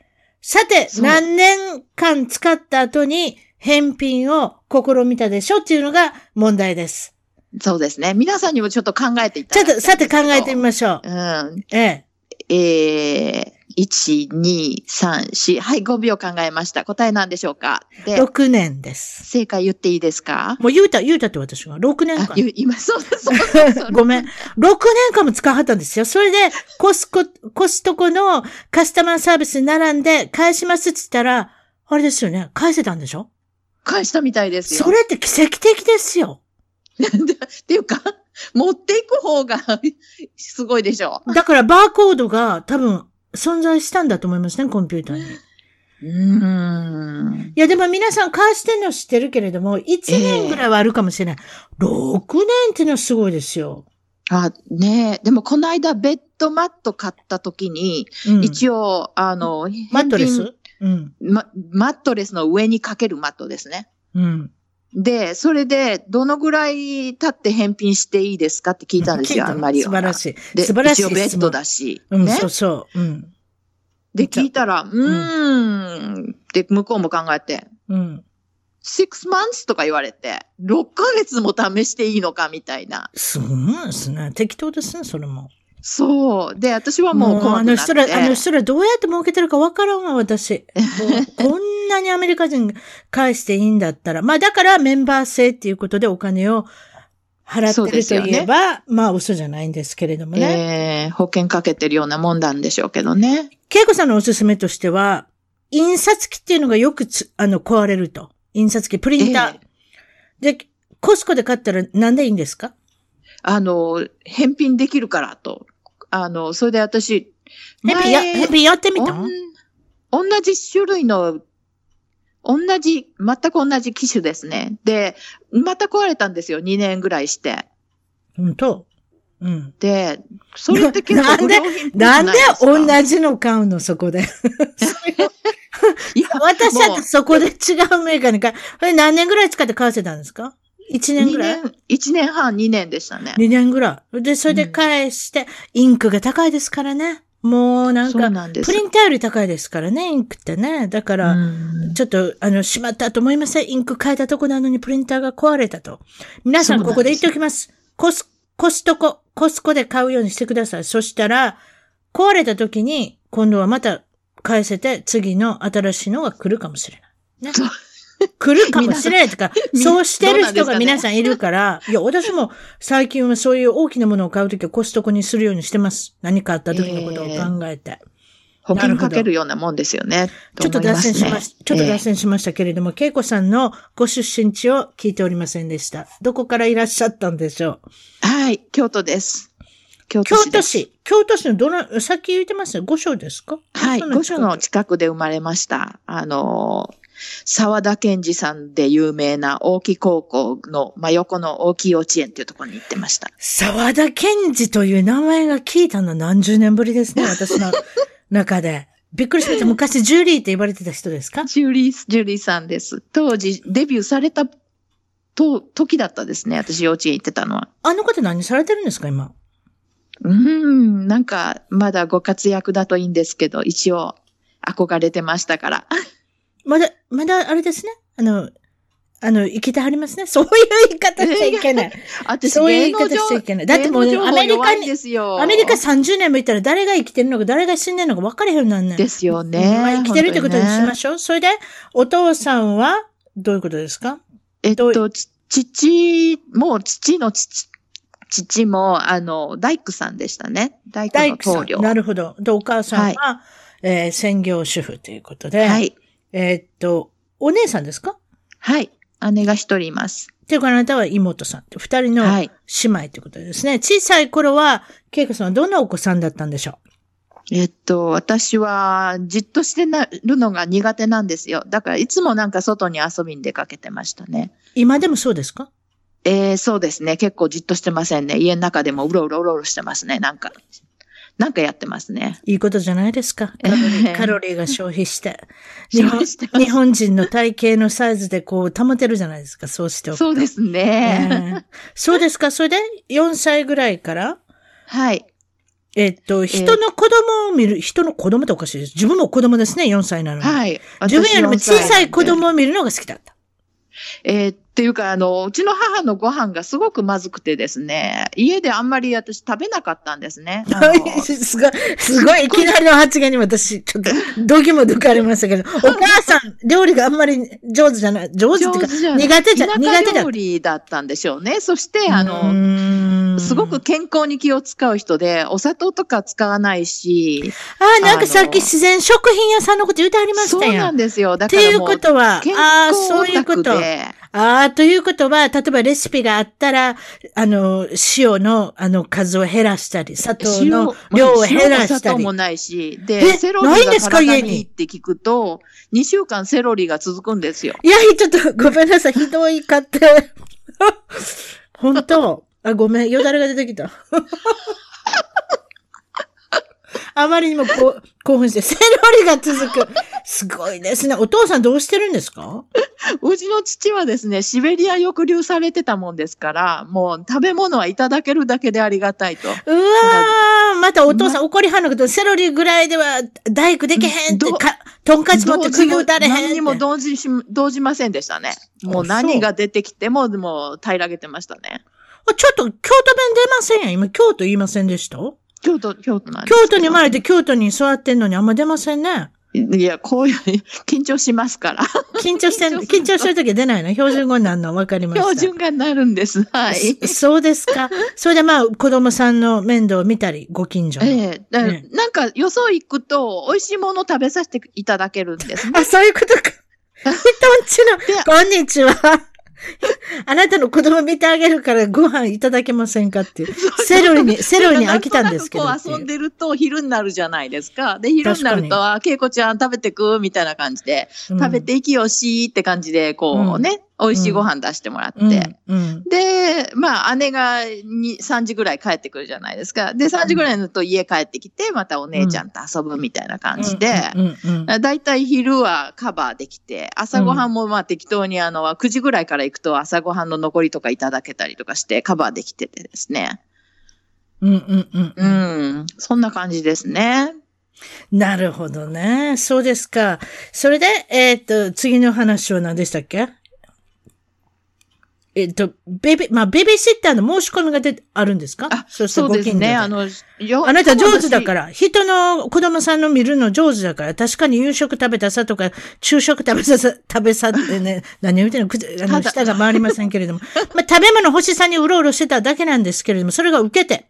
さて、何年間使った後に返品を試みたでしょっていうのが問題です。そうですね。皆さんにもちょっと考えていただきたいちょっと、さて考えてみましょう。うん。ええ。えー、1、2、3、4。はい、5秒考えました。答え何でしょうか？で ?6 年です。正解言っていいですか？もう言うた、言うたって私が。6年間。今、そうです、そうです。ごめん。6年間も使わはったんですよ。それで、コスコ、コストコのカスタマーサービスに並んで返しますって言ったら、あれですよね。返せたんでしょ？返したみたいですよ。それって奇跡的ですよ。っていうか、持っていく方が すごいでしょ。だからバーコードが多分存在したんだと思いますね、コンピューターに。うん。いや、でも皆さん返してんの知ってるけれども、1年ぐらいはあるかもしれない。えー、6年っていうのはすごいですよ。あ、ねえ。でもこの間ベッドマット買った時に、うん、一応、あの、マットレス？うん、ま、マットレスの上にかけるマットですね。うん。で、それで、どのぐらい経って返品していいですかって聞いたんですよ、あんまり。素晴らしい。で、素晴らしい。一応ベッドだし。うん、そうそう。うん。で、聞いたら、うーん。で、向こうも考えて。うん。6 months とか言われて、6ヶ月も試していいのかみたいな。そうですね。適当ですね、それも。そう。で、私はもうあの人ら、あの人らどうやって儲けてるかわからんわ、私。こんなにアメリカ人返していいんだったら。まあだからメンバー制っていうことでお金を払ってるといえば、ね、まあ嘘じゃないんですけれどもね。えー、保険かけてるようなもんなんでしょうけどね。恵子さんのおすすめとしては、印刷機っていうのがよくつ、あの、壊れると。印刷機、プリンター。えー、で、コスコで買ったらなんでいいんですか？あの、返品できるからと。あの、それで私、ヘビや、ヘビやってみた同じ種類の、同じ、全く同じ機種ですね。で、また壊れたんですよ、2年ぐらいして。本当？うん。で、それって結構なんで、なんで同じの買うの、そこで？いや、私だってそこで違うメーカーに買う。これ何年ぐらい使って買わせたんですか？1年ぐらい ?1 年、1年半、2年でしたね。2年ぐらい？で、それで返して、うん、インクが高いですからね。もうなんか、んプリンターより高いですからね、インクってね。だから、ちょっと、あの、しまったと思いません？インク変えたとこなのにプリンターが壊れたと。皆さんここで言っておきます。コス、コストコ、コスコで買うようにしてください。そしたら、壊れた時に、今度はまた返せて、次の新しいのが来るかもしれない。ね。来るかもしれないとか、そうしてる人が皆さんいるから、いや、私も最近はそういう大きなものを買うときはコストコにするようにしてます。何かあった時のことを考えて。保険かけるようなもんですよね。ちょっと脱線しまし、ちょっと脱線しましたけれども、恵子さんのご出身地を聞いておりませんでした。どこからいらっしゃったんでしょう？はい、京都です。京都市。京都市。京都市のどの、さっき言ってました五所ですか？はい、五所の近くで生まれました。あの、沢田健二さんで有名な大木高校の真横の大木幼稚園っていうところに行ってました。沢田健二という名前が聞いたの何十年ぶりですね、私の中で。びっくりしました。昔、ジュリーって言われてた人ですか？ジュリー、ジュリーさんです。当時、デビューされたと、時だったですね。私、幼稚園行ってたのは。あの方何されてるんですか、今？うん、なんか、まだご活躍だといいんですけど、一応、憧れてましたから。まだ、まだあれですね。あの、あの、生きてはりますね。そういう言い方しちゃいけない。そういう言い方しちゃいけない。だってもう、ね、アメリカに、アメリカ30年もいたら誰が生きてるのか誰が死んでるのか分かれへんなんねですよね。まあ、生きてるってことにしましょう。ね、それで、お父さんは、どういうことですか？えっと、父、もう父の父、父も、あの、大工さんでしたね。大工の棟梁。なるほど。で、お母さんは、はい、えー、専業主婦ということで。はい。えー、っと、お姉さんですか？はい。姉が一人います。っていうかあなたは妹さんって二人の姉妹ってことですね。はい、小さい頃は、恵子さんはどんなお子さんだったんでしょう？えっと、私はじっとしてなるのが苦手なんですよ。だからいつもなんか外に遊びに出かけてましたね。今でもそうですか？えー、そうですね。結構じっとしてませんね。家の中でもうろうろうろうろしてますね。なんか。なんかやってますね。いいことじゃないですか。カロリーカロリーが消費して。日本日本人の体型のサイズでこう保てるじゃないですか。そうしておくそうですね、えー、そうですか？それで4歳ぐらいから？はい。えっと、人の子供を見る、人の子供っておかしいです。自分も子供ですね、4歳なのに。はい。自分よりも小さい子供を見るのが好きだった。えー、っていうか、あの、うちの母のご飯がすごくまずくてですね、家であんまり私食べなかったんですね。すごい、すごい、いきなりの発言に私、ちょっと、どぎも抜かれましたけど、お母さん、料理があんまり上手じゃない、上手っていうか、苦手じゃ、苦手だ。料理だったんでしょうね。そして、あの、すごく健康に気を使う人で、お砂糖とか使わないし。ああ、なんかさっき自然食品屋さんのこと言うてありましたよ。そうなんですよ。だから。っていうことは、ああ、そういうこと。ああ、ということは、例えばレシピがあったら、あの、塩の、あの、数を減らしたり、砂糖の量を減らしたり。砂糖もないし、で、セロリが体にいいって聞くと、2週間セロリが続くんですよ。いや、ちょっとごめんなさい、ひどいかって。本当あ、ごめん、よだれが出てきた。あまりにもこう興奮して、セロリが続く。すごいですね。お父さんどうしてるんですか？うちの父はですね、シベリア抑留されてたもんですから、もう食べ物はいただけるだけでありがたいと。うわー、またお父さん怒りはんのけど、セロリぐらいでは大工できへんってか、とんかつ持って首打たれへん何にも動じし、動じませんでしたね。もう何が出てきても、もう平らげてましたね。ちょっと京都弁出ませんやん。今京都言いませんでした？京都、京都なん京都に生まれて京都に座ってんのにあんま出ませんね。いや、こういう、緊張しますから。緊張して緊張してるとき出ないの？標準語になるの？分かりました。標準語になるんです。はい。そうですか。それでまあ、子供さんの面倒を見たり、ご近所の。ええー、なんか、よそ行くと、美味しいもの食べさせていただけるんです、ね、あ、そういうことか。人んちの、こんにちは。あなたの子供見てあげるからご飯いただけませんかっていう。セロリに、セロリに飽きたんですけど。こう遊んでると昼になるじゃないですか。で、昼になると、あ、けいこちゃん食べてくみたいな感じで、うん、食べていきよしって感じで、こうね、美味しいご飯出してもらって。うんうん、で、まあ、姉が2、3時ぐらい帰ってくるじゃないですか。で、3時ぐらいになると家帰ってきて、またお姉ちゃんと遊ぶみたいな感じで、だいたい昼はカバーできて、朝ごはんもまあ適当にあの、9時ぐらいから行くと朝ごはんの残りとかいただけたりとかしてカバーできててですね。うんうんうん。うん。そんな感じですね。なるほどね。そうですか。それで、えっ、と、次の話は何でしたっけ？えっと、ベビー、まあ、ベビーシッターの申し込みがで、あるんですか？あ、そうそうですね。あの、あなた上手だから、人の子供さんの見るの上手だから、確かに夕食食べたさとか、昼食食べさ、食べさってね、何を言ってんの、あの、舌が回りませんけれども。まあ、食べ物欲しさにうろうろしてただけなんですけれども、それが受けて。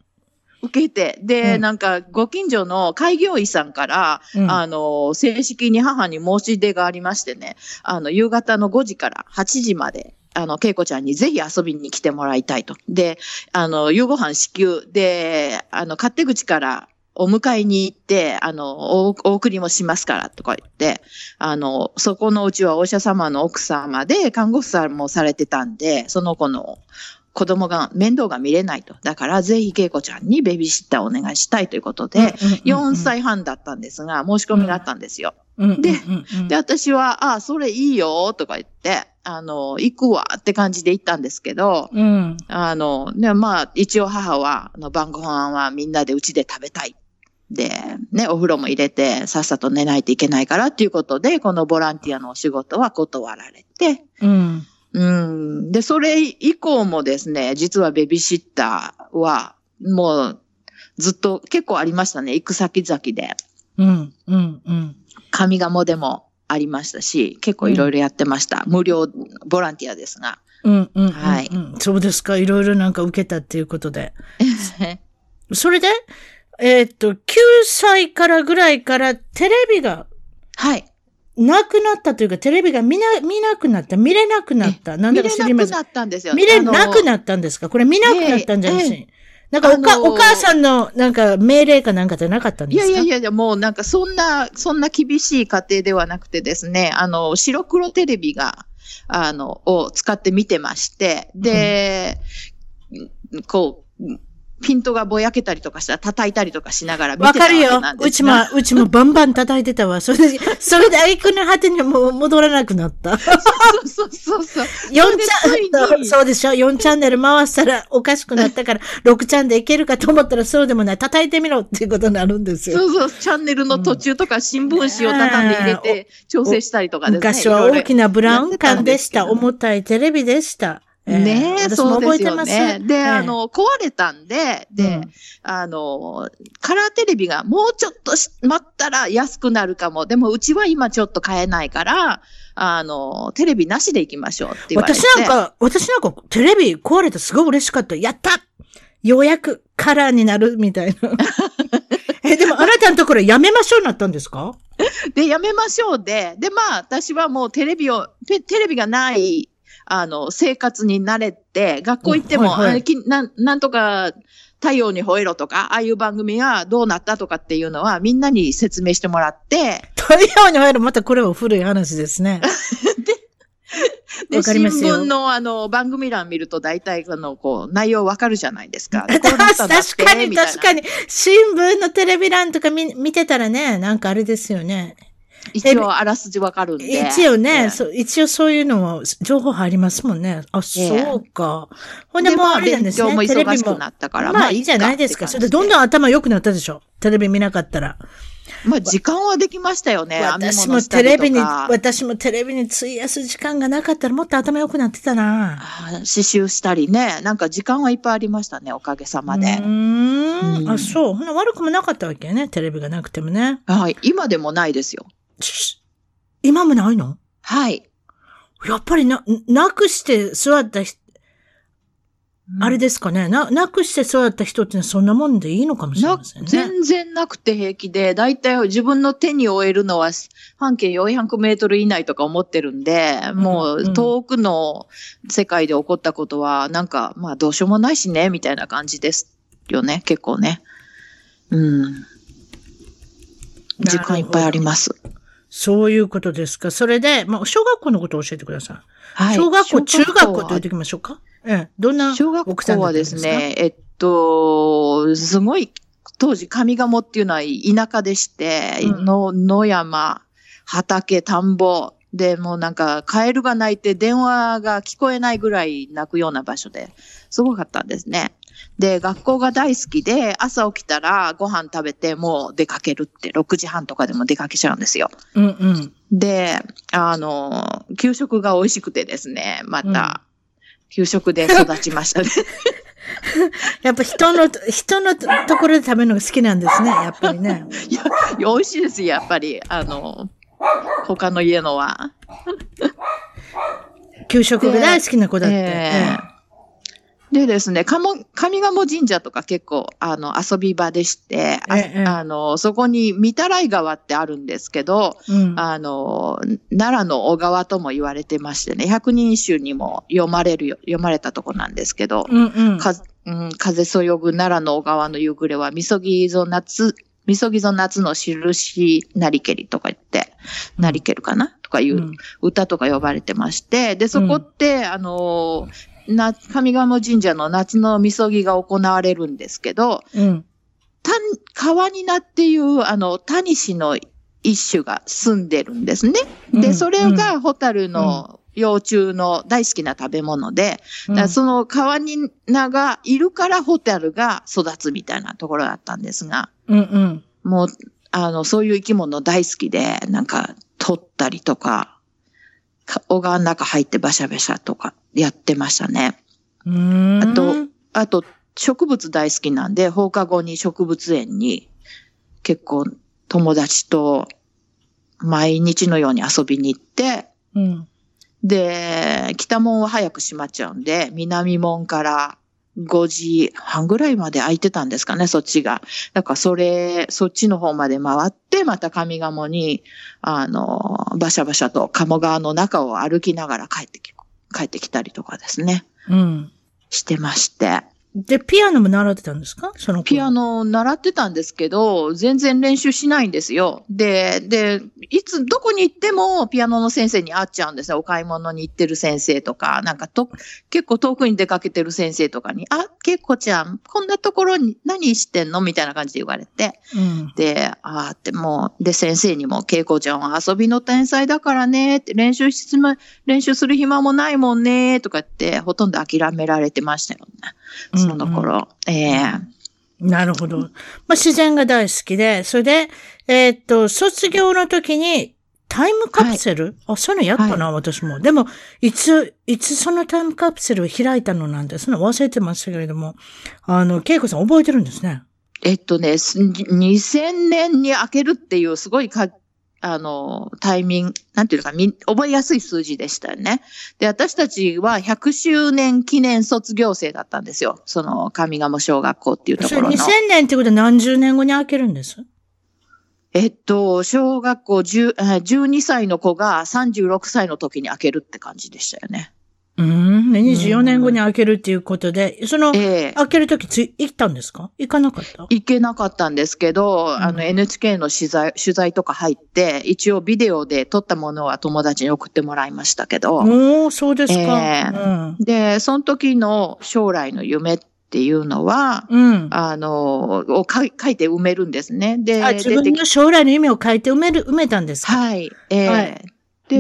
受けて、で、うん、なんか、ご近所の開業医さんから、うん、あの、正式に母に申し出がありましてね、あの、夕方の5時から8時まで、あの、恵子ちゃんにぜひ遊びに来てもらいたいと。で、あの、夕ご飯支給で、あの、勝手口からお迎えに行って、あの、お送りもしますからとか言って、あの、そこのうちはお医者様の奥様で看護婦さんもされてたんで、その子の子供が面倒が見れないと。だからぜひ恵子ちゃんにベビーシッターをお願いしたいということで、4歳半だったんですが、申し込みがあったんですよ。で、で、私は、ああ、それいいよ、とか言って、あの、行くわって感じで行ったんですけど、うん、あの、ね、まあ、一応母は、あの、晩ご飯はみんなでうちで食べたい。で、ね、お風呂も入れて、さっさと寝ないといけないからっていうことで、このボランティアのお仕事は断られて、うん。うん。で、それ以降もですね、実はベビーシッターは、もう、ずっと結構ありましたね。行く先々で。うん、うん、うん。上賀茂でもありましたし、結構いろいろやってました。うん、無料ボランティアですが。うん、うん、はい。そうですか。いろいろなんか受けたっていうことで。それで、えー、っと、9歳からぐらいからテレビが、はい。なくなったというか、テレビが見な、見なくなった、見れなくなった。なんだか知りません。見れなくなったんですよ。見れなくなったんですか？これ見なくなったんじゃないですか、なんかおか、お母さんのなんか命令かなんかじゃなかったんですか？いやいやいや、もうなんかそんな、そんな厳しい家庭ではなくてですね、あの、白黒テレビがあの、を使って見てまして、で、うん、こう、ピントがぼやけたりとかしたら叩いたりとかしながら見てたわけなんですわかるよ。うちも、うちもバンバン叩いてたわ。それで、それでアイコンの果てにも戻らなくなった。そうそうそうそう。4チャンネル、そうでしょ ?4 チャンネル回したらおかしくなったから、6チャンでいけるかと思ったらそうでもない。叩いてみろっていうことになるんですよ。そうそう。チャンネルの途中とか新聞紙を畳んで入れて調整したりとかですね。昔は大きなブラウン管でした。重たいテレビでした。ねえ、そうですよね。で、あの、壊れたんで、で、あの、カラーテレビがもうちょっと待ったら安くなるかも。でも、うちは今ちょっと買えないから、あの、テレビなしで行きましょうって言われて。私なんか、私なんか、テレビ壊れてすごい嬉しかった。やったようやくカラーになるみたいな。え、でもあなたのところやめましょうになったんですか？で、やめましょうで、で、まあ、私はもうテレビを、テレビがないあの、生活に慣れて、学校行っても、はいはい、ななんとか、太陽に吠えろとか、ああいう番組がどうなったとかっていうのは、みんなに説明してもらって。太陽に吠えろ、またこれは古い話ですね。で、で新聞のあの、番組欄見ると大体あの、こう、内容わかるじゃないですか。確かに、確かに。新聞のテレビ欄とか見見てたらね、なんかあれですよね。一応あらすじわかるんで。一応ね、そ一応そういうのも情報入りますもんね。あ、そうか。ほんでもうあれなんですね。テレビもなったから。まあいいじゃないですか。それでどんどん頭良くなったでしょ？テレビ見なかったら。まあ時間はできましたよね。私もテレビに、私もテレビに費やす時間がなかったらもっと頭良くなってたな。刺繍したりね。なんか時間はいっぱいありましたね。おかげさまで。うん。あ、そう。ほな悪くもなかったわけね。テレビがなくてもね。はい。今でもないですよ。今もないの？はい。やっぱりな、なくして座った人、あれですかね。な、なくして座った人ってそんなもんでいいのかもしれませんね。全然なくて平気で、だいたい自分の手に負えるのは半径400メートル以内とか思ってるんで、もう遠くの世界で起こったことは、なんか、まあどうしようもないしね、みたいな感じですよね。結構ね。うん。時間いっぱいあります。そういうことですか？それで、まあ、小学校のことを教えてください。はい。小学校、中学校と言っておきましょうか？ええ。どんな小学校はですね、えっと、すごい、当時上賀茂っていうのは田舎でして、うん、の野山、畑、田んぼ、で、もうなんか、カエルが鳴いて電話が聞こえないぐらい鳴くような場所で、すごかったんですね。で、学校が大好きで、朝起きたらご飯食べてもう出かけるって、6時半とかでも出かけちゃうんですよ。うんうん。で、あの、給食が美味しくてですね、また、給食で育ちましたね。やっぱ人の、人のところで食べるのが好きなんですね、やっぱりね。いや、美味しいですやっぱり。あの、他の家のは。給食が大好きな子だって。えーでですね、かも、上賀茂神社とか結構、あの、遊び場でして、ええ、あの、そこに、御たらい川ってあるんですけど、うん、あの、奈良の小川とも言われてましてね、百人一首にも読まれる、読まれたとこなんですけど、うんうん。かうん、風そよぐ奈良の小川の夕暮れは、みそぎぞ夏、みそぎぞ夏の印なりけりとか言って、なりけるかな？とかいう歌とか呼ばれてまして、で、そこって、あの、な、上賀茂神社の夏のみそぎが行われるんですけど、うん、た川になっていう、あの、タニシの一種が住んでるんですね。で、それがホタルの幼虫の大好きな食べ物で、うん、その川に名がいるからホタルが育つみたいなところだったんですが、うんうん、もう、あの、そういう生き物大好きで、なんか、取ったりとか、小川の中入ってバシャバシャとかやってましたね。あと、あと、植物大好きなんで、放課後に植物園に結構友達と毎日のように遊びに行って、うん、で、北門は早く閉まっちゃうんで、南門から5時半ぐらいまで空いてたんですかね、そっちが。だからそれ、そっちの方まで回って、また上賀茂に、あの、バシャバシャと鴨川の中を歩きながら帰ってき、帰ってきたりとかですね。うん。してまして。で、ピアノも習ってたんですか？そのピアノ習ってたんですけど、全然練習しないんですよ。で、で、いつ、どこに行ってもピアノの先生に会っちゃうんですよ。お買い物に行ってる先生とか、なんかと、結構遠くに出かけてる先生とかに、あ、けいこちゃん、こんなところに何してんの？みたいな感じで言われて。うん、で、あってもう、で、先生にも、けいこちゃんは遊びの天才だからね、って練習し練習する暇もないもんね、とかって、ほとんど諦められてましたよね。その頃。うんうん、ええー、なるほど。まあ、自然が大好きで、それで、えー、っと、卒業の時に、タイムカプセル、はい、あ、そういうのやったな、はい、私も。でも、いつ、いつそのタイムカプセルを開いたのなんて、その忘れてましたけれども、あの、恵子さん覚えてるんですね。えっとね、2000年に開けるっていうすごいかあの、タイミング、なんていうか、み、覚えやすい数字でしたよね。で、私たちは100周年記念卒業生だったんですよ。その、上賀茂小学校っていうところの。2000年ってことは何十年後に開けるんです？えっと、小学校10 12歳の子が36歳の時に開けるって感じでしたよね。うん。24年後に開けるっていうことで、その、えー、開けるときつ、行ったんですか？行かなかった？行けなかったんですけど、うん、あの NHK の取材、取材とか入って、一応ビデオで撮ったものは友達に送ってもらいましたけど。おそうですか、えー、うん、で、その時の将来の夢っていうのは、うん、あの、を書いて埋めるんですね。で、自分の将来の夢を書いて埋める、埋めたんですか？はい。えー、はい、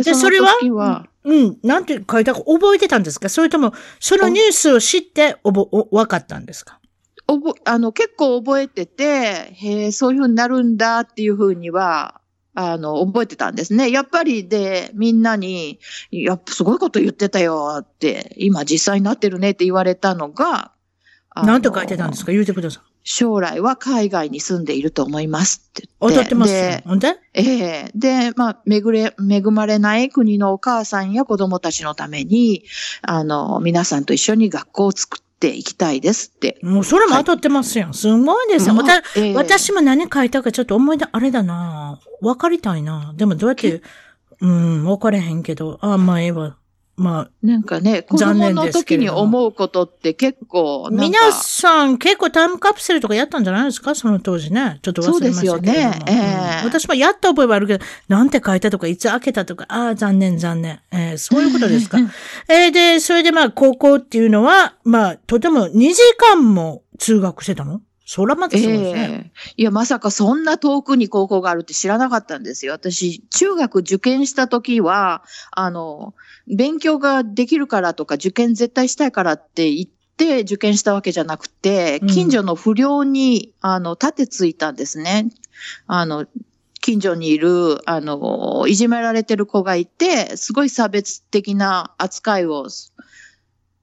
で、それは？うん。なんて書いたか覚えてたんですか？それとも、そのニュースを知っておぼ、お、分かったんですか？おぼ、あの、結構覚えてて、へえ、そういうふうになるんだっていうふうには、あの、覚えてたんですね。やっぱりで、みんなに、やっぱすごいこと言ってたよって、今実際になってるねって言われたのが、なんて書いてたんですか？言うてください。将来は海外に住んでいると思いますって言って。踊ってますで、で？ええ。ー、で、まあ、めぐれ、恵まれない国のお母さんや子供たちのために、あの、皆さんと一緒に学校を作っていきたいですって。もうそれも当たってますよ。はい、すごいですよ、まあえー、私も何書いたかちょっと思い出、あれだな。わかりたいな。でもどうやって、うん、わかれへんけど、あ、まあええわ。まあ、なんかね、子供の時に思うことって結構皆さん結構タイムカプセルとかやったんじゃないですか？その当時ね。ちょっと忘れましたけどそうですよね。えー、うん、私もやった覚えはあるけど、なんて書いたとか、いつ開けたとか、ああ、残念残念。えー、そういうことですか。えー、で、それでまあ高校っていうのは、まあ、とても2時間も通学してたの？そらまずそうですね、えー、いや、まさかそんな遠くに高校があるって知らなかったんですよ。私、中学受験した時は、あの、勉強ができるからとか、受験絶対したいからって言って、受験したわけじゃなくて、近所の不良に、あの、立てついたんですね。あの、近所にいる、あの、いじめられてる子がいて、すごい差別的な扱いを、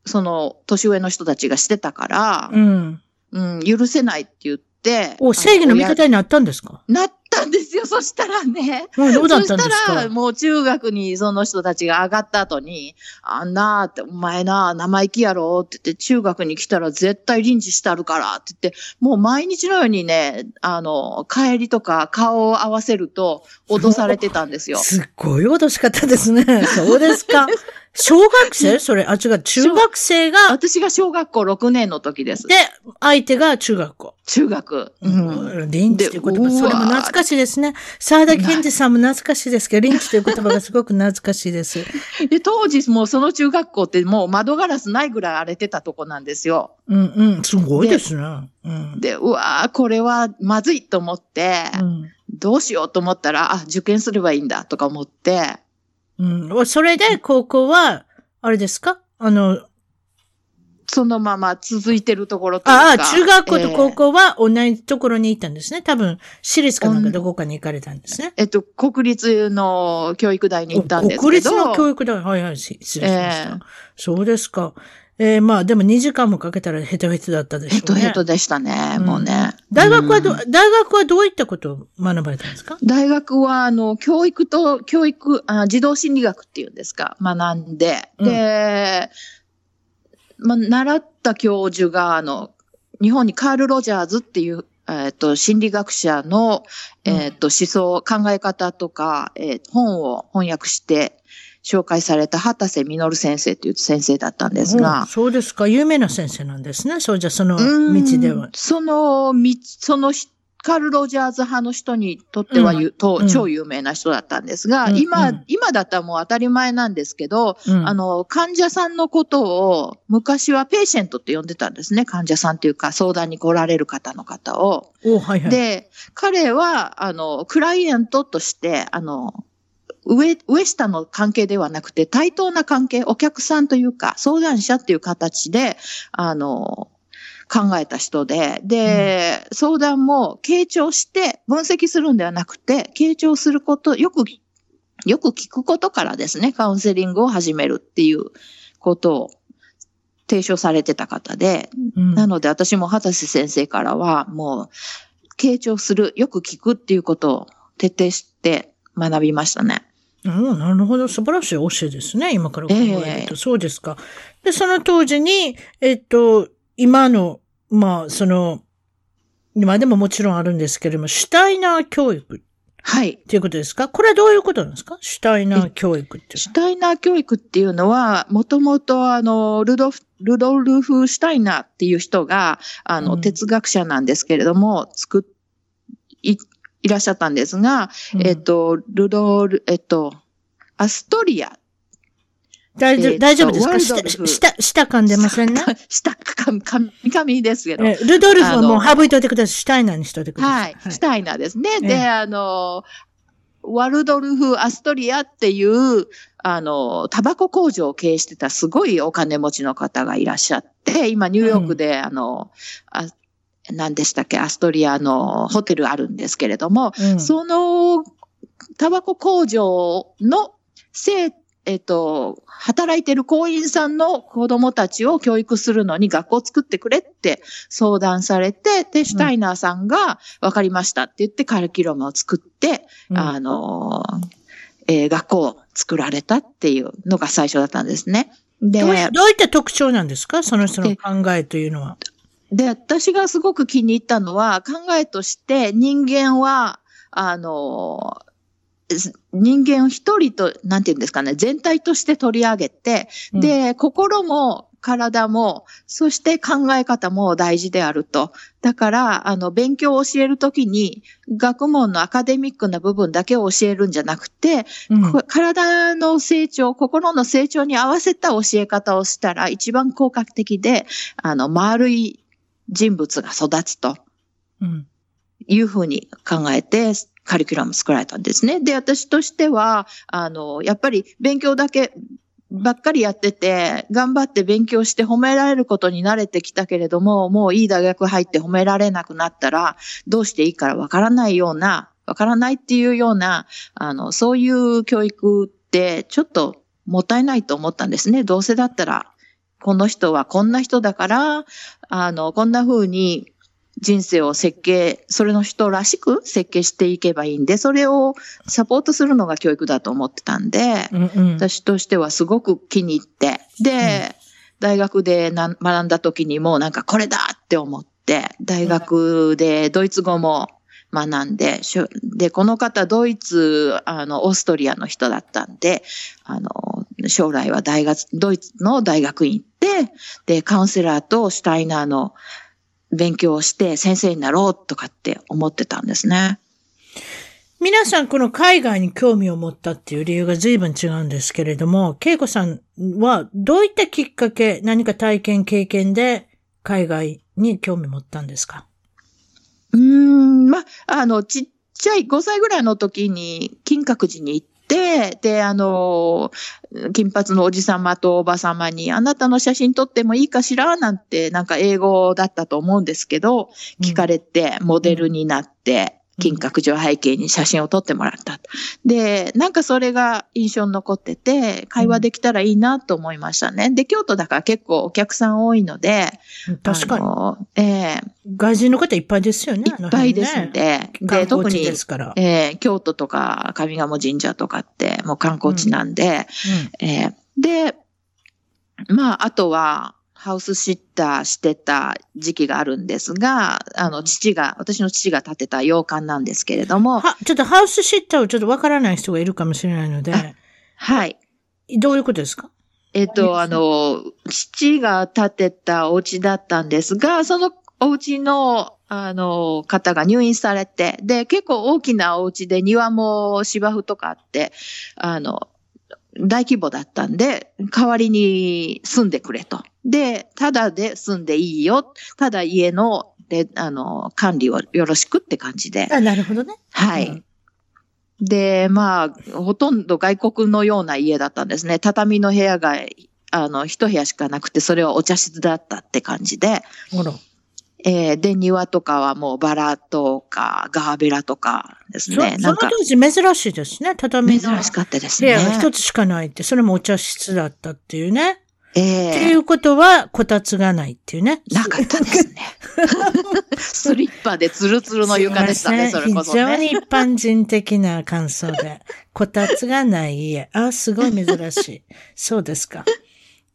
その、年上の人たちがしてたから、うん、うん、許せないって言って、お、正義の味方になったんですか？なったんですよ。そしたらね。どうだったんですか？そしたら、もう中学にその人たちが上がった後に、あんなって、お前な、生意気やろって言って、中学に来たら絶対リンチしたるからって言って、もう毎日のようにね、あの、帰りとか顔を合わせると脅されてたんですよ。すっごい脅し方ですね。そうですか。小学生？それ、あ、違う、中学生が？私が小学校6年の時です。で、相手が中学校。中学。うん。リンチという言葉、それも懐かしいですね。沢田健二さんも懐かしいですけど、リンチという言葉がすごく懐かしいです。で、当時もうその中学校ってもう窓ガラスないぐらい荒れてたとこなんですよ。うんうん、すごいですね。うん、で、うわーこれはまずいと思って、うん、どうしようと思ったら、あ、受験すればいいんだとか思って、うん。それで、高校は、あれですか？あの、そのまま続いてるところとか。ああ、中学校と高校は同じところに行ったんですね。えー、多分、私立かなんかどこかに行かれたんですね。えっと、国立の教育大に行ったんですけど。国立の教育大はいはい、失礼しました。えー、そうですか。えー、まあでも2時間もかけたらヘトヘトだったでしょうね。ヘトヘトでしたね、うん、もうね。大学はど、うん、大学はどういったことを学ばれたんですか？大学は、あの、教育と、教育あ、児童心理学っていうんですか、学んで、うん、で、まあ、習った教授が、あの、日本にカール・ロジャーズっていう、えっ、ー、と、心理学者の、えっ、ー、と、思想、考え方とか、えー、本を翻訳して、紹介された畑瀬実先生という先生だったんですが。そうですか。有名な先生なんですね。そうじゃ、その道では。その道、そのカール・ロジャーズ派の人にとっては、うん、超有名な人だったんですが、うん、今、うん、今だったらもう当たり前なんですけど、あの、患者さんのことを昔はペーシェントって呼んでたんですね。患者さんっていうか相談に来られる方の方を。はいはい、で、彼は、あの、クライアントとして、あの、上、上下の関係ではなくて対等な関係、お客さんというか相談者っていう形で、あの、考えた人で、で、うん、相談も傾聴して分析するんではなくて、傾聴すること、よく、よく聞くことからですね、カウンセリングを始めるっていうことを提唱されてた方で、うん、なので私も畑瀬先生からは、もう、傾聴する、よく聞くっていうことを徹底して学びましたね。うん、なるほど。素晴らしい教えですね。今から考えると。えー、そうですか。で、その当時に、えっと、今の、まあ、その、今でももちろんあるんですけれども、シュタイナー教育。はい。っていうことですか？これはどういうことなんですか？シュタイナー教育ってシュタイナー教育っていうのは、もともとあの、ルドルドルフ・シュタイナーっていう人が、あの、うん、哲学者なんですけれども、作い、いらっしゃったんですが、うん、えっと、ルドル、えっと、アストリア大丈夫、大丈夫ですか？下、下、下噛んでませんね？下、噛み、噛みですけど。ルドルフはもう省いといてください。シュタイナーにしといてください。はい。シュタイナーですね。で、あの、ワルドルフ・アストリアっていう、あの、タバコ工場を経営してたすごいお金持ちの方がいらっしゃって、今ニューヨークで、あの、あ何でしたっけ、アストリアのホテルあるんですけれども、うん、そのタバコ工場の生えっ、と、働いてる行員さんの子供たちを教育するのに学校を作ってくれって相談されて、で、シュタイナーさんが分かりましたって言ってカルキュラムを作って、うん、あの、えー、学校を作られたっていうのが最初だったんですね。で、どういった特徴なんですか？その人の考えというのは。で、私がすごく気に入ったのは、考えとして人間は、あの、人間を一人と、なんて言うんですかね、全体として取り上げて、うん、で、心も体も、そして考え方も大事であると。だから、あの、勉強を教えるときに、学問のアカデミックな部分だけを教えるんじゃなくて、うん、体の成長、心の成長に合わせた教え方をしたら、一番効果的で、あの、丸い人物が育つと。うん。いうふうに考えて、カリキュラム作られたんですね。で、私としては、あの、やっぱり勉強だけばっかりやってて、頑張って勉強して褒められることに慣れてきたけれども、もういい大学入って褒められなくなったら、どうしていいからわからないような、わからないっていうような、あの、そういう教育ってちょっともったいないと思ったんですね。どうせだったら、この人はこんな人だから、あの、こんな風に人生を設計、それの人らしく設計していけばいいんで、それをサポートするのが教育だと思ってたんで、うんうん、私としてはすごく気に入って、で、うん、大学で学んだ時にもなんかこれだって思って、大学でドイツ語も学んで、で、この方ドイツ、あの、オーストリアの人だったんで、あの、将来は大学、ドイツの大学院行って、で、カウンセラーとシュタイナーの勉強をして先生になろうとかって思ってたんですね。皆さんこの海外に興味を持ったっていう理由が随分違うんですけれども、恵子さんはどういったきっかけ、何か体験、経験で海外に興味持ったんですか？うーん、ま、あの、ちっちゃい5歳ぐらいの時に金閣寺に行って、で、あの、金髪のおじ様とおば様に、あなたの写真撮ってもいいかしら？なんて、なんか英語だったと思うんですけど、聞かれて、モデルになって、金閣寺を背景に写真を撮ってもらった。で、なんかそれが印象に残ってて、会話できたらいいなと思いましたね。で、京都だから結構お客さん多いので、確かに。ええー、外人の方いっぱいですよね。いっぱいですんで。で、特に、えー、京都とか上賀茂神社とかってもう観光地なんで、うんうん、えー、で、まあ、あとは、ハウスシッターしてた時期があるんですが、あの、父が、私の父が建てた洋館なんですけれども。は、ちょっとハウスシッターをちょっとわからない人がいるかもしれないので。はい。どういうことですか？えっと、あの、父が建てたお家だったんですが、そのお家の、あの、方が入院されて、で、結構大きなお家で庭も芝生とかあって、あの、大規模だったんで、代わりに住んでくれと。で、ただで住んでいいよ。ただ家の、で、あの、管理をよろしくって感じで。あ、なるほどね。はい。うんで、まあ、ほとんど外国のような家だったんですね。畳の部屋が、あの、一部屋しかなくて、それはお茶室だったって感じで。ほら。えー、で、庭とかはもうバラとか、ガーベラとかですね。その当時珍しいですね、畳の。珍しかったですね。部屋が一つしかないって、それもお茶室だったっていうね。ええー。っていうことは、こたつがないっていうね。なかったですね。スリッパでツルツルの床でしたね、それこそ、ね。非常に一般人的な感想で。こたつがない家。あ、すごい珍しい。そうですか。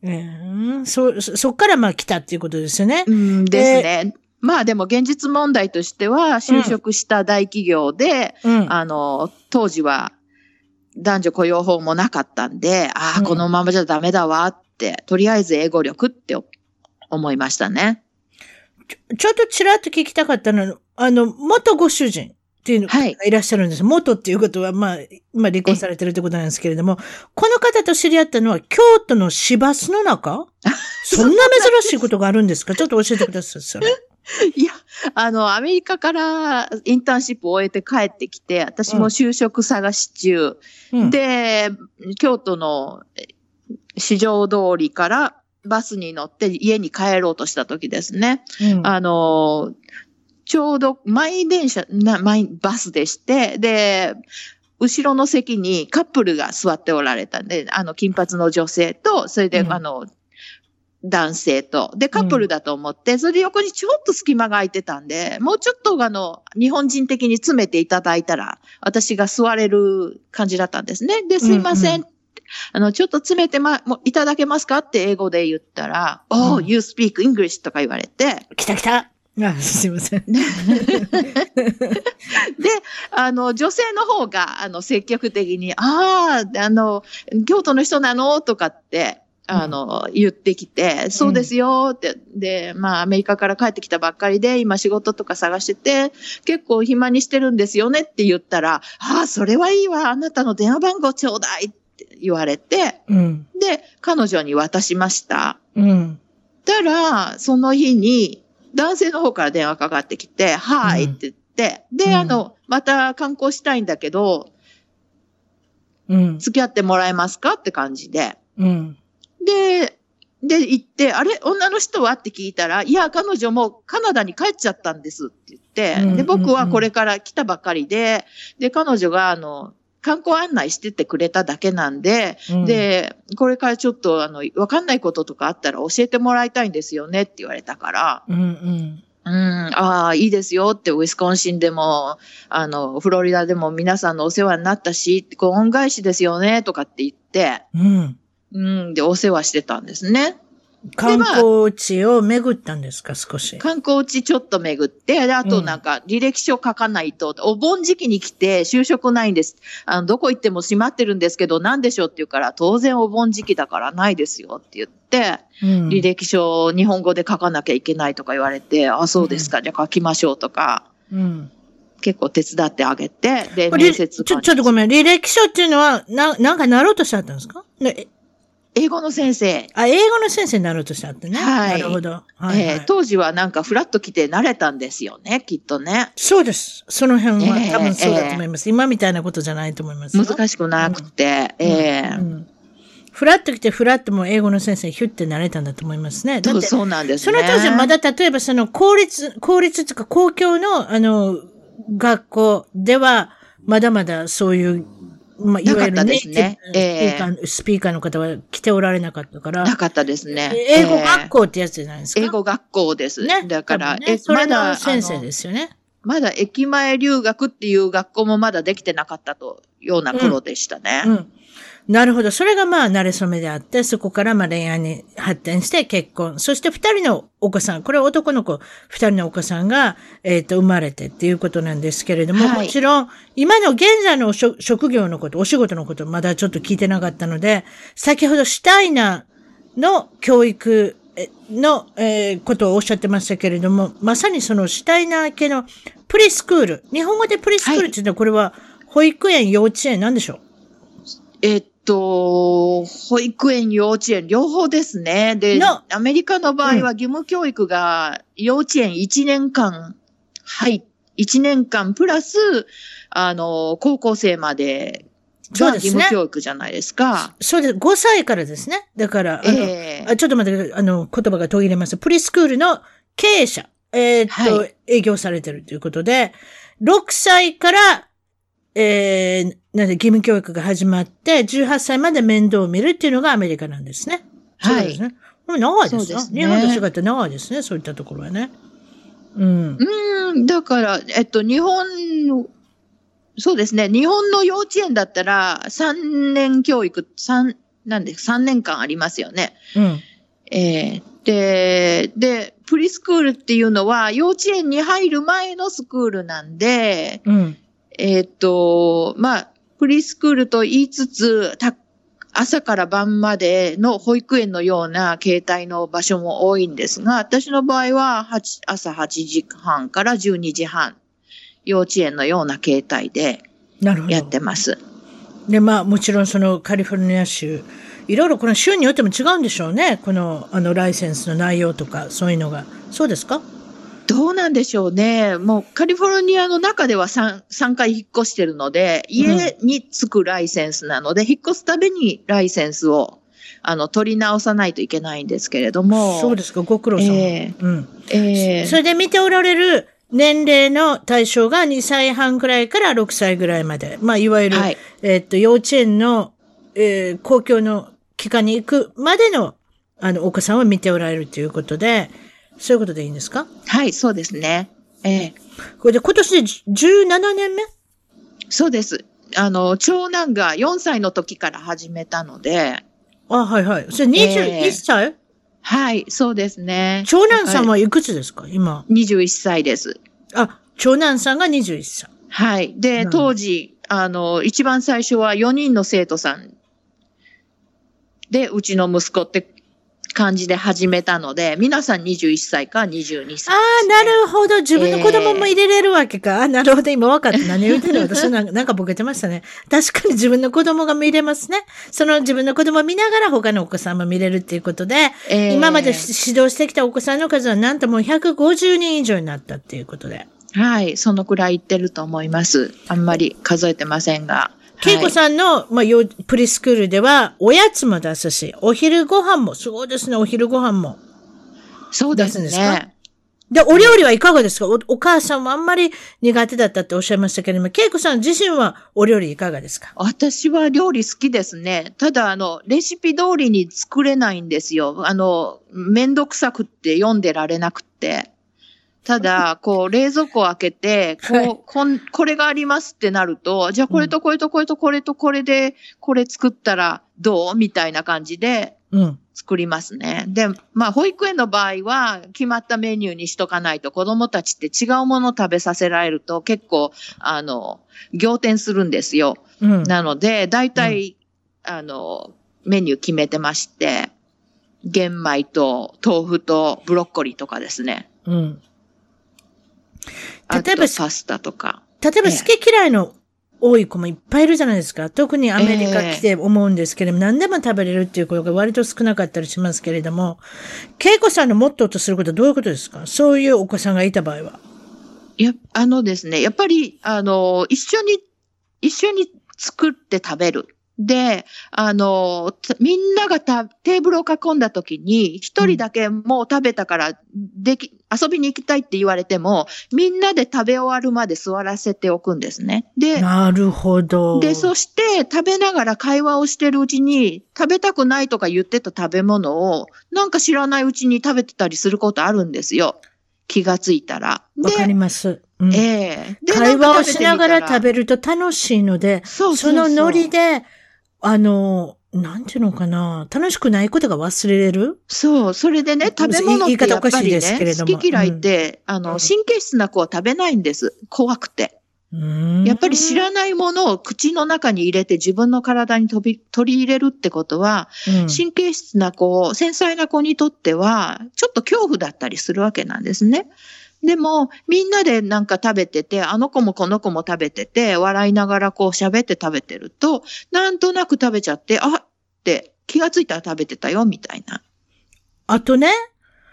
うん、そ、そっからまあ来たっていうことですよね。うん、ですね。まあでも現実問題としては、就職した大企業で、うん、あの、当時は男女雇用法もなかったんで、ああ、このままじゃダメだわっ、とりあえず英語力って思いましたね。ちょちょっとちらっと聞きたかったのは、あの、元ご主人っていうのがいらっしゃるんです。はい、元っていうことは、まあ、まあ離婚されてるってことなんですけれども、この方と知り合ったのは京都の市バスの中？そんな珍しいことがあるんですか？ちょっと教えてください、それ。いや、あの、アメリカからインターンシップを終えて帰ってきて、私も就職探し中、うん、で、京都の市場通りからバスに乗って家に帰ろうとした時ですね。うん、あの、ちょうど満員電車、満員バスでして、で、後ろの席にカップルが座っておられたんで、あの、金髪の女性と、それで、うん、あの、男性と。で、カップルだと思って、うん、それで横にちょっと隙間が空いてたんで、もうちょっとあの、日本人的に詰めていただいたら、私が座れる感じだったんですね。で、すいません。うんうんあの、ちょっと詰めてま、もいただけますかって英語で言ったら、うん、Oh, you speak English とか言われて。来た来た。あすいません。で、あの、女性の方が、あの、積極的に、ああ、あの、京都の人なの？とかって、あの、うん、言ってきて、そうですよ。って、で、まあ、アメリカから帰ってきたばっかりで、今仕事とか探してて、結構暇にしてるんですよねって言ったら、ああ、それはいいわ、あなたの電話番号ちょうだいって言われて、うん、で、彼女に渡しました。うん。たら、その日に、男性の方から電話かかってきて、はい、って言って、で、うん、あの、また観光したいんだけど、うん。付き合ってもらえますか？って感じで。うん。で、で、行って、あれ？女の人は？って聞いたら、いや、彼女もカナダに帰っちゃったんですって言って、で、僕はこれから来たばかりで、で、彼女が、あの、観光案内しててくれただけなんで、うん、で、これからちょっと、あの、わかんないこととかあったら教えてもらいたいんですよねって言われたから、うんうんうん、ああ、いいですよって、ウィスコンシンでも、あの、フロリダでも皆さんのお世話になったし、こう恩返しですよね、とかって言って、うん。うん、で、お世話してたんですね。観光地を巡ったんですか、少し。観光地ちょっと巡って、で、あとなんか、履歴書書かないと、うん、お盆時期に来て就職ないんです。あの、どこ行っても閉まってるんですけど、なんでしょうって言うから、当然お盆時期だからないですよって言って、うん、履歴書日本語で書かなきゃいけないとか言われて、あ、そうですか、じゃあ書きましょうとか。うん。結構手伝ってあげて、で、面接ちょ、ちょっとごめん。履歴書っていうのは、な、なんかなろうとしちゃったんですか？英語の先生。あ、英語の先生になろうとしたってね。はい。なるほど。はい、はい、えー、当時はなんかフラッと来て慣れたんですよね、きっとね。そうです。その辺は、多分そうだと思います、えー、今みたいなことじゃないと思います難しくなくて、うん、ええーうんうんフラッと来て、フラッとも英語の先生ヒュッてなれたんだと思いますね。そうなんですね。その当時まだ例えばその公立、公立っていうか公共のあの、学校では、まだまだそういうまあ、いわゆるね、ねえー、スピーカーの方は来ておられなかったから。なかったですね。英語学校ってやつじゃないですか？英語学校です。ね。だから、ね、え、それの先生ですよね。まだ駅前留学っていう学校もまだできてなかったというような頃でしたね。うん、うんなるほど。それがまあ、慣れ初めであって、そこからまあ恋愛に発展して結婚。そして二人のお子さん、これは男の子、二人のお子さんが、えっ、ー、と、生まれてっていうことなんですけれども、はい、もちろん、今の現在の職業のこと、お仕事のこと、まだちょっと聞いてなかったので、先ほどシュタイナーの教育の、えー、ことをおっしゃってましたけれども、まさにそのシュタイナー系のプリスクール。日本語でプリスクールっていうのは、これは保育園、幼稚園なんでしょう？えっと、保育園、幼稚園、両方ですね。で、アメリカの場合は義務教育が幼稚園1年間、はい、1年間プラス、あの、高校生までそうですね。義務教育じゃないですか。そうです。5歳からですね。だから、あの、えー、ちょっと待って、あの、言葉が途切れます。プリスクールの経営者、えー、っと、はい、営業されてるということで、6歳から、えー、なんで義務教育が始まって、18歳まで面倒を見るっていうのがアメリカなんですね。はい。そうですね。長いですね。日本と違って長いですね。そういったところはね。うん。うん、だから、えっと、日本そうですね。日本の幼稚園だったら、3年教育、3、なんで、3年間ありますよね。うん。えー、で、で、プリスクールっていうのは、幼稚園に入る前のスクールなんで、うん。えっと、まあ、プリスクールと言いつつ、朝から晩までの保育園のような形態の場所も多いんですが、私の場合は朝8時半から12時半幼稚園のような形態でやってます。で、まあもちろんそのカリフォルニア州、いろいろこの州によっても違うんでしょうね。このあのライセンスの内容とかそういうのが。そうですか？どうなんでしょうね。もうカリフォルニアの中では 3, 3回引っ越してるので、家に着くライセンスなので、うん、引っ越すたびにライセンスをあの取り直さないといけないんですけれども。そうですか、ご苦労様。えー、うん。えー、それで見ておられる年齢の対象が2歳半くらいから6歳ぐらいまで。まあ、いわゆる、はい、えっと、幼稚園の、えー、公共の機関に行くまでの、あの、お子さんを見ておられるということで、そういうことでいいんですか？はい、そうですね。ええー、これで今年で17年目？そうです。あの、長男が4歳の時から始めたので。あ、はいはい。それ21歳、えーはい、そうですね。長男さんはいくつですか？今。21歳です。あ、長男さんが21歳。はい。で、当時、あの、一番最初は4人の生徒さんで、うちの息子って感じで始めたので、皆さん21歳か22歳、ね、ああ、なるほど。自分の子供も入れれるわけか。えー、あなるほど。今分かった。何言ってる 私なんかなんかボケてましたね。確かに自分の子供が見れますね。その自分の子供を見ながら他のお子さんも見れるっていうことで、えー、今まで指導してきたお子さんの数はなんともう150人以上になったっていうことで。はい。そのくらいいってると思います。あんまり数えてませんが。恵子さんの、まあ、プリスクールでは、おやつも出すし、お昼ご飯も、すごいですね、お昼ご飯も。そうですね。で、お料理はいかがですか？おお母さんもあんまり苦手だったっておっしゃいましたけれども、恵子さん自身はお料理いかがですか？私は料理好きですね。ただ、あの、レシピ通りに作れないんですよ。あの、めんどくさくって読んでられなくって。ただ、こう、冷蔵庫を開けて、こう、はい、こん、これがありますってなると、じゃあこれとこれとこれとこれとこれで、これ作ったらどうみたいな感じで、作りますね。うん、で、まあ、保育園の場合は、決まったメニューにしとかないと、子供たちって違うものを食べさせられると、結構、あの、仰天するんですよ。うん、なので、大体、うん、あの、メニュー決めてまして、玄米と豆腐とブロッコリーとかですね。うん。例えば、パスタとか。例えば好き嫌いの多い子もいっぱいいるじゃないですか。特にアメリカ来て思うんですけれども、えー、何でも食べれるっていう子が割と少なかったりしますけれども、恵子さんのモットーとすることはどういうことですか？そういうお子さんがいた場合は。いや、あのですね、やっぱり、あの、一緒に、一緒に作って食べる。で、あの、みんながたテーブルを囲んだ時に、一人だけもう食べたから、でき、遊びに行きたいって言われても、みんなで食べ終わるまで座らせておくんですね。で、なるほど。で、そして食べながら会話をしてるうちに、食べたくないとか言ってた食べ物を、なんか知らないうちに食べてたりすることあるんですよ。気がついたら。わかります。うん、ええー、会話をしながら食べると楽しいので、そうそうそうそのノリで、あの、なんていうのかな。楽しくないことが忘れれる？そう。それでね、食べ物ってやっぱりね、好き嫌いって、うん、あの、神経質な子は食べないんです。怖くて。やっぱり知らないものを口の中に入れて自分の体に飛び取り入れるってことは、うん、神経質な子、繊細な子にとっては、ちょっと恐怖だったりするわけなんですね。でも、みんなでなんか食べてて、あの子もこの子も食べてて、笑いながらこう喋って食べてると、なんとなく食べちゃって、あって気がついたら食べてたよ、みたいな。あとね、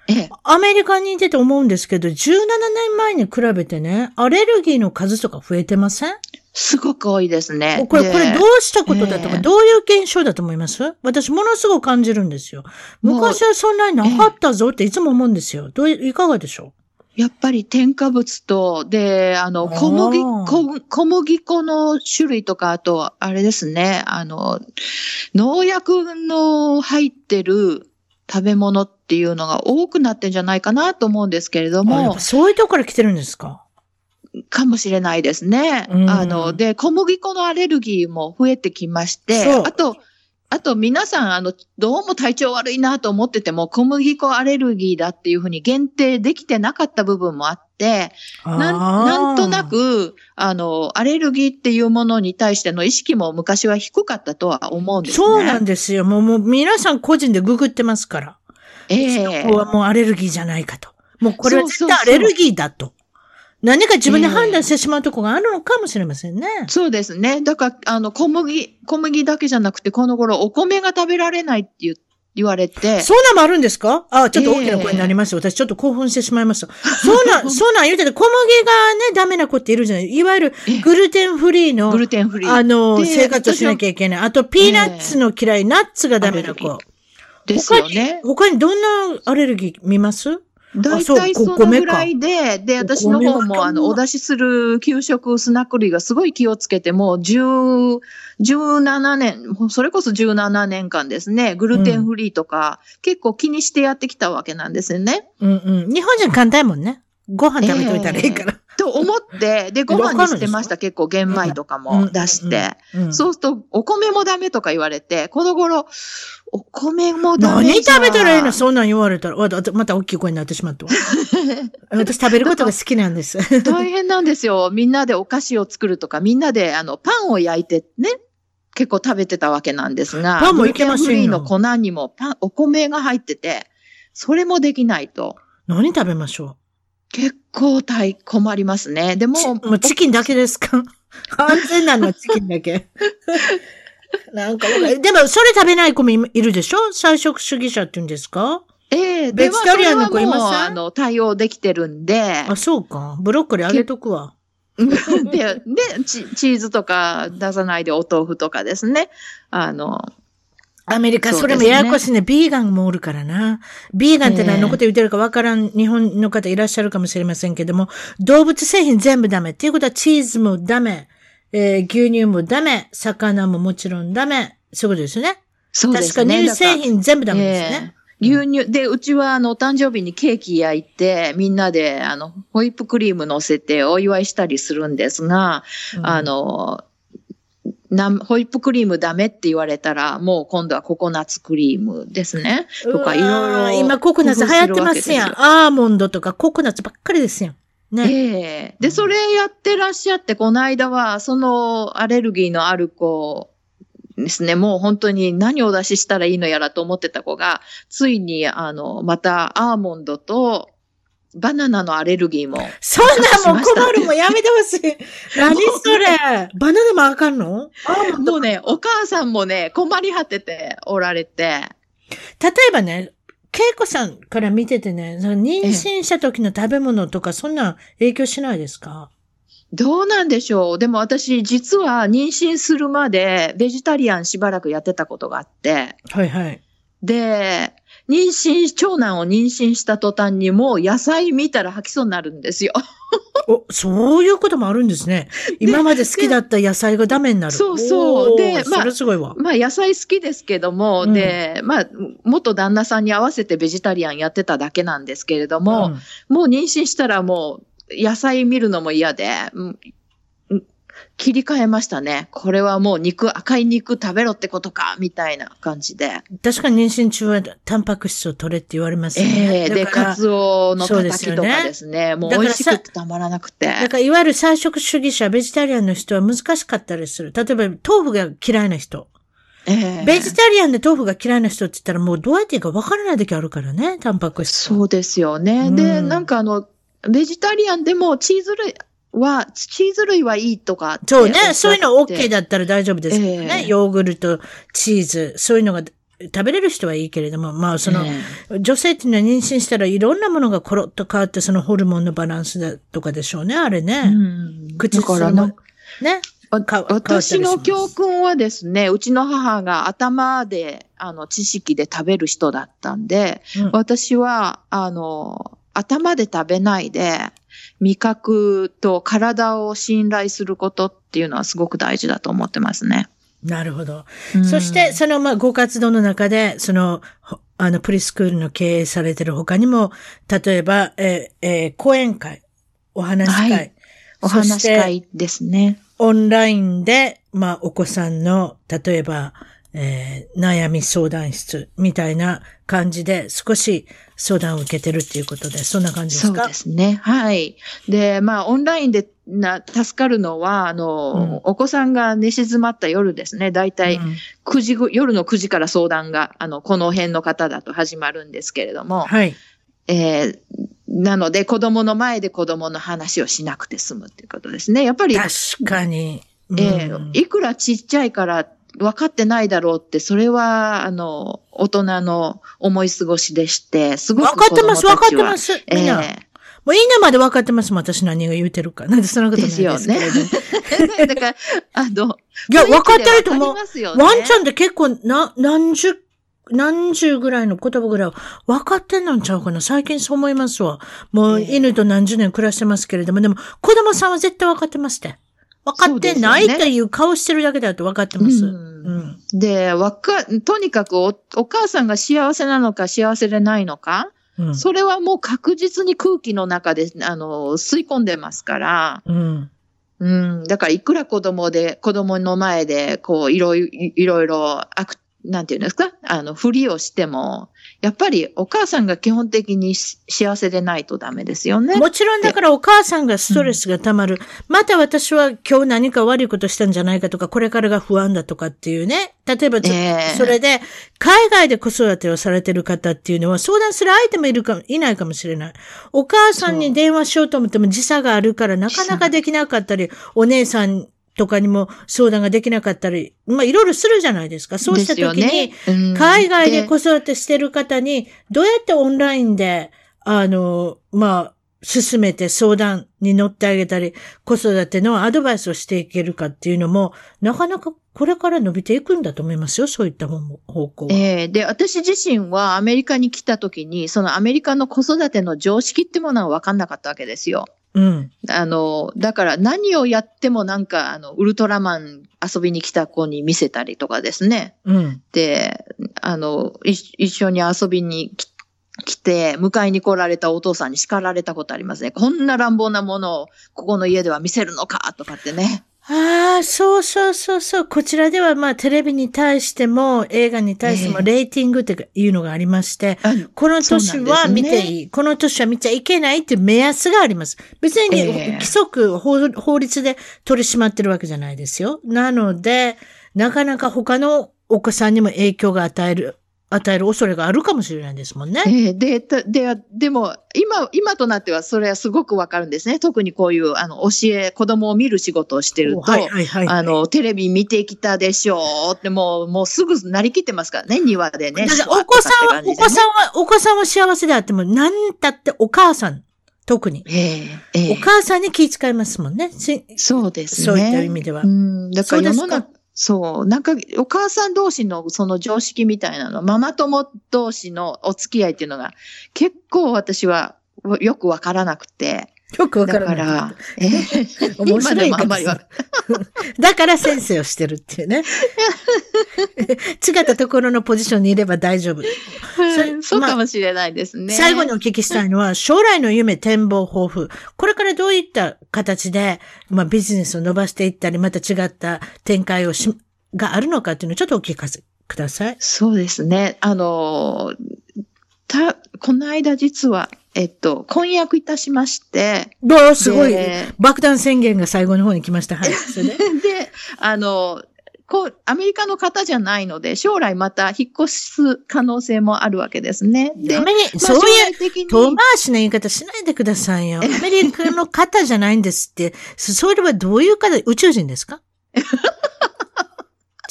ええ、アメリカにいてて思うんですけど、17年前に比べてね、アレルギーの数とか増えてません？すごく多いですね。これ、これどうしたことだとか、えどういう現象だと思います？私ものすごく感じるんですよ。昔はそんなになかったぞっていつも思うんですよ。どういかがでしょう？やっぱり添加物と、で、あの、小麦、小麦粉の種類とか、あと、あれですね、あの、農薬の入ってる食べ物っていうのが多くなってんじゃないかなと思うんですけれども。そういうとこから来てるんですか？かもしれないですね。うん、あの、で、小麦粉のアレルギーも増えてきまして、あと、あと皆さん、あの、どうも体調悪いなと思ってても、小麦粉アレルギーだっていうふうに限定できてなかった部分もあって、なんなんとなく、あの、アレルギーっていうものに対しての意識も昔は低かったとは思うんですね。そうなんですよ。もう、もう皆さん個人でググってますから。ええー。はもうアレルギーじゃないかと。もうこれは絶対アレルギーだと。何か自分で判断してしまうところがあるのかもしれませんね。えー、そうですね。だから、あの、小麦、小麦だけじゃなくて、この頃お米が食べられないって言って、言われて。そんなんもあるんですか？あ、ちょっと大きな声になりました。えー、私ちょっと興奮してしまいました。そうな ん、そうなん言うてて、小麦がね、ダメな子っているじゃないいわゆるグルテンフリーの、グルテンフリー。あの、生活をしなきゃいけない。あと、ピーナッツの嫌い、ナッツがダメな子。ですよね。他にどんなアレルギー見ます？大体そのぐらいで、で、私の方も、あの、お出しする給食スナック類がすごい気をつけて、もう10、17年、それこそ17年間ですね、グルテンフリーとか、うん、結構気にしてやってきたわけなんですよね。うんうん。日本人簡単もんね。ご飯食べといたらいいから。えー、と思って、で、ご飯にしてました。結構玄米とかも出して。そうすると、お米もダメとか言われて、この頃、お米もダメ何食べたらいいの？そんなん言われたら。また大きい声になってしまったわ。私食べることが好きなんです。大変なんですよ。みんなでお菓子を作るとか、みんなであのパンを焼いてね、結構食べてたわけなんですが、パンもいけませんよ。の粉にもパン、お米が入ってて、それもできないと。何食べましょう？結構大困りますね。でも、もうチキンだけですか？安全なのはチキンだけ。なんか、でも、それ食べない子もいるでしょ？菜食主義者って言うんですか？ええー、ベジタリアンの子いません？あの、対応できてるんで。あ、そうか。ブロッコリーあげとくわ。で、でチ、チーズとか出さないでお豆腐とかですね。あの、アメリカ、それもややこしいね。ビーガンもおるからな。ビーガンって何のこと言ってるかわからん日本の方いらっしゃるかもしれませんけども、動物製品全部ダメ。っていうことはチーズもダメ。えー、牛乳もダメ。魚ももちろんダメ。そういうことですよね。そうですね。確か乳製品全部ダメですね。牛乳、で、うちは、あの、お誕生日にケーキ焼いて、みんなで、あの、ホイップクリーム乗せてお祝いしたりするんですが、うん、あの、なホイップクリームダメって言われたら、もう今度はココナッツクリームですね。とかいろいろ。今ココナッツ流行ってますやん。アーモンドとかココナッツばっかりですやん。ね。ええー、で、それやってらっしゃって、この間は、そのアレルギーのある子ですね、もう本当に何をお出ししたらいいのやらと思ってた子が、ついに、あの、またアーモンドと、バナナのアレルギーも。そんなもん困るもやめてほしい。何それバナナもあかんの？もうね、お母さんもね、困り果てておられて。例えばね、恵子さんから見ててね、その妊娠した時の食べ物とか、そんな影響しないですか？どうなんでしょうでも私、実は妊娠するまで、ベジタリアンしばらくやってたことがあって。はいはい。で、妊娠、長男を妊娠した途端にもう野菜見たら吐きそうになるんですよ。お、そういうこともあるんですね。今まで好きだった野菜がダメになる。そうそう。で、まあ、それすごいわ。まあ、野菜好きですけども、うん、で、まあ、元旦那さんに合わせてベジタリアンやってただけなんですけれども、うん、もう妊娠したらもう野菜見るのも嫌で、切り替えましたね。これはもう肉、赤い肉食べろってことか、みたいな感じで。確かに妊娠中はタンパク質を取れって言われますよね。ええー、で、カツオのたたきとかですね。うすねもう美味しくてたまらなくて。だからいわゆる菜食主義者、ベジタリアンの人は難しかったりする。例えば、豆腐が嫌いな人。えー、ベジタリアンで豆腐が嫌いな人って言ったらもうどうやっていいか分からない時あるからね、タンパク質。そうですよね。うん、で、なんかあの、ベジタリアンでもチーズ類、は、チーズ類はいいとかそうね。そういうの OK だったら大丈夫ですけどね。えー、ヨーグルト、チーズ、そういうのが食べれる人はいいけれども、まあその、えー、女性っていうのは妊娠したらいろんなものがコロッと変わってそのホルモンのバランスだとかでしょうね、あれね。うん、口からの。ね。私の教訓はですね、うちの母が頭で、あの、知識で食べる人だったんで、うん、私は、あの、頭で食べないで、味覚と体を信頼することっていうのはすごく大事だと思ってますね。なるほど。うん、そして、その、まあ、ご活動の中で、その、あの、プリスクールの経営されてる他にも、例えば、えー、えー、講演会、お話会、はい、お話会ですね。オンラインで、まあ、お子さんの、例えば、えー、悩み相談室みたいな感じで少し相談を受けてるっていうことで、そんな感じですか？そうですね。はい。で、まあ、オンラインでな、助かるのは、あの、うん、お子さんが寝静まった夜ですね。だいたい9時、夜の9時から相談が、あの、この辺の方だと始まるんですけれども。はい。えー、なので、子供の前で子供の話をしなくて済むっていうことですね。やっぱり。確かに。うん、えー、いくらちっちゃいから分かってないだろうって、それは、あの、大人の思い過ごしでして、すごく分かってます、分かってます。みんな。えーもういいなまで分かってますもん、私何が言うてるか。なんでそんなことないですよね。だから、あの、いや、分かってると思う。ね、ワンちゃんって結構、な、何十、何十ぐらいの言葉ぐらい分かってんのんちゃうかな最近そう思いますわ。もう犬と何十年暮らしてますけれども、でも子供さんは絶対分かってますって。分かってないという顔してるだけだと分かってます。うん、で、わか、とにかくおお母さんが幸せなのか幸せでないのか、うん、それはもう確実に空気の中で、あの、吸い込んでますから、うん。うん。だからいくら子供で、子供の前で、こう、いろいろ、いろいろアクなんていうんですか？あの、ふりをしても、やっぱりお母さんが基本的に幸せでないとダメですよね。もちろんだからお母さんがストレスが溜まる。うん、また私は今日何か悪いことしたんじゃないかとか、これからが不安だとかっていうね。例えば、えー、それで、海外で子育てをされてる方っていうのは相談する相手もいるか、いないかもしれない。お母さんに電話しようと思っても時差があるからなかなかできなかったり、お姉さんとかにも相談ができなかったり、まあいろいろするじゃないですか。そうした時に、海外で子育てしてる方に、どうやってオンラインで、あの、まあ、進めて相談に乗ってあげたり、子育てのアドバイスをしていけるかっていうのも、なかなかこれから伸びていくんだと思いますよ、そういった方向は。ええー、で、私自身はアメリカに来た時に、そのアメリカの子育ての常識ってものは分かんなかったわけですよ。うん。あの、だから何をやってもなんか、あの、ウルトラマン遊びに来た子に見せたりとかですね。うん。で、あの、一緒に遊びに来て、迎えに来られたお父さんに叱られたことありますね。こんな乱暴なものをここの家では見せるのかとかってね。ああ、そうそうそうそう。こちらではまあテレビに対しても映画に対してもレーティングっていうのがありまして、えー、この年は見ていい、ね、この年は見ちゃいけないっていう目安があります。別に、規則法、法律で取り締まってるわけじゃないですよ。なので、なかなか他のお子さんにも影響が与える与える恐れがあるかもしれないですもんね。えー、で、で、でも、今、今となってはそれはすごくわかるんですね。特にこういう、あの、教え、子供を見る仕事をしてると、はいはいはい、あの、テレビ見てきたでしょうって、もう、もうすぐなりきってますからね、庭でね。お子さんは、ね、お子さんは、お子さんは幸せであっても、何だってお母さん、特に。えーえー、お母さんに気遣いますもんね。そうですね。そういった意味では。うん、だから世の中、そう。なんか、お母さん同士のその常識みたいなの、ママ友同士のお付き合いっていうのが、結構私はよくわからなくて。よくわからない。だから、えー、面白いあんまり だから先生をしてるっていうね。違ったところのポジションにいれば大丈夫。そそうかもしれないですね、まあ、最後にお聞きしたいのは、将来の夢、展望、抱負。これからどういった形で、まあ、ビジネスを伸ばしていったり、また違った展開をし、があるのかっていうのをちょっとお聞かせください。そうですね。あの、た、この間実は、えっと、婚約いたしまして。どうすごい。爆弾宣言が最後の方に来ました。はい。で、で、あの、こう、アメリカの方じゃないので、将来また引っ越す可能性もあるわけですね。で、まあ、そういう遠回しな言い方しないでくださいよ。アメリカの方じゃないんですって。それはどういう方、宇宙人ですか？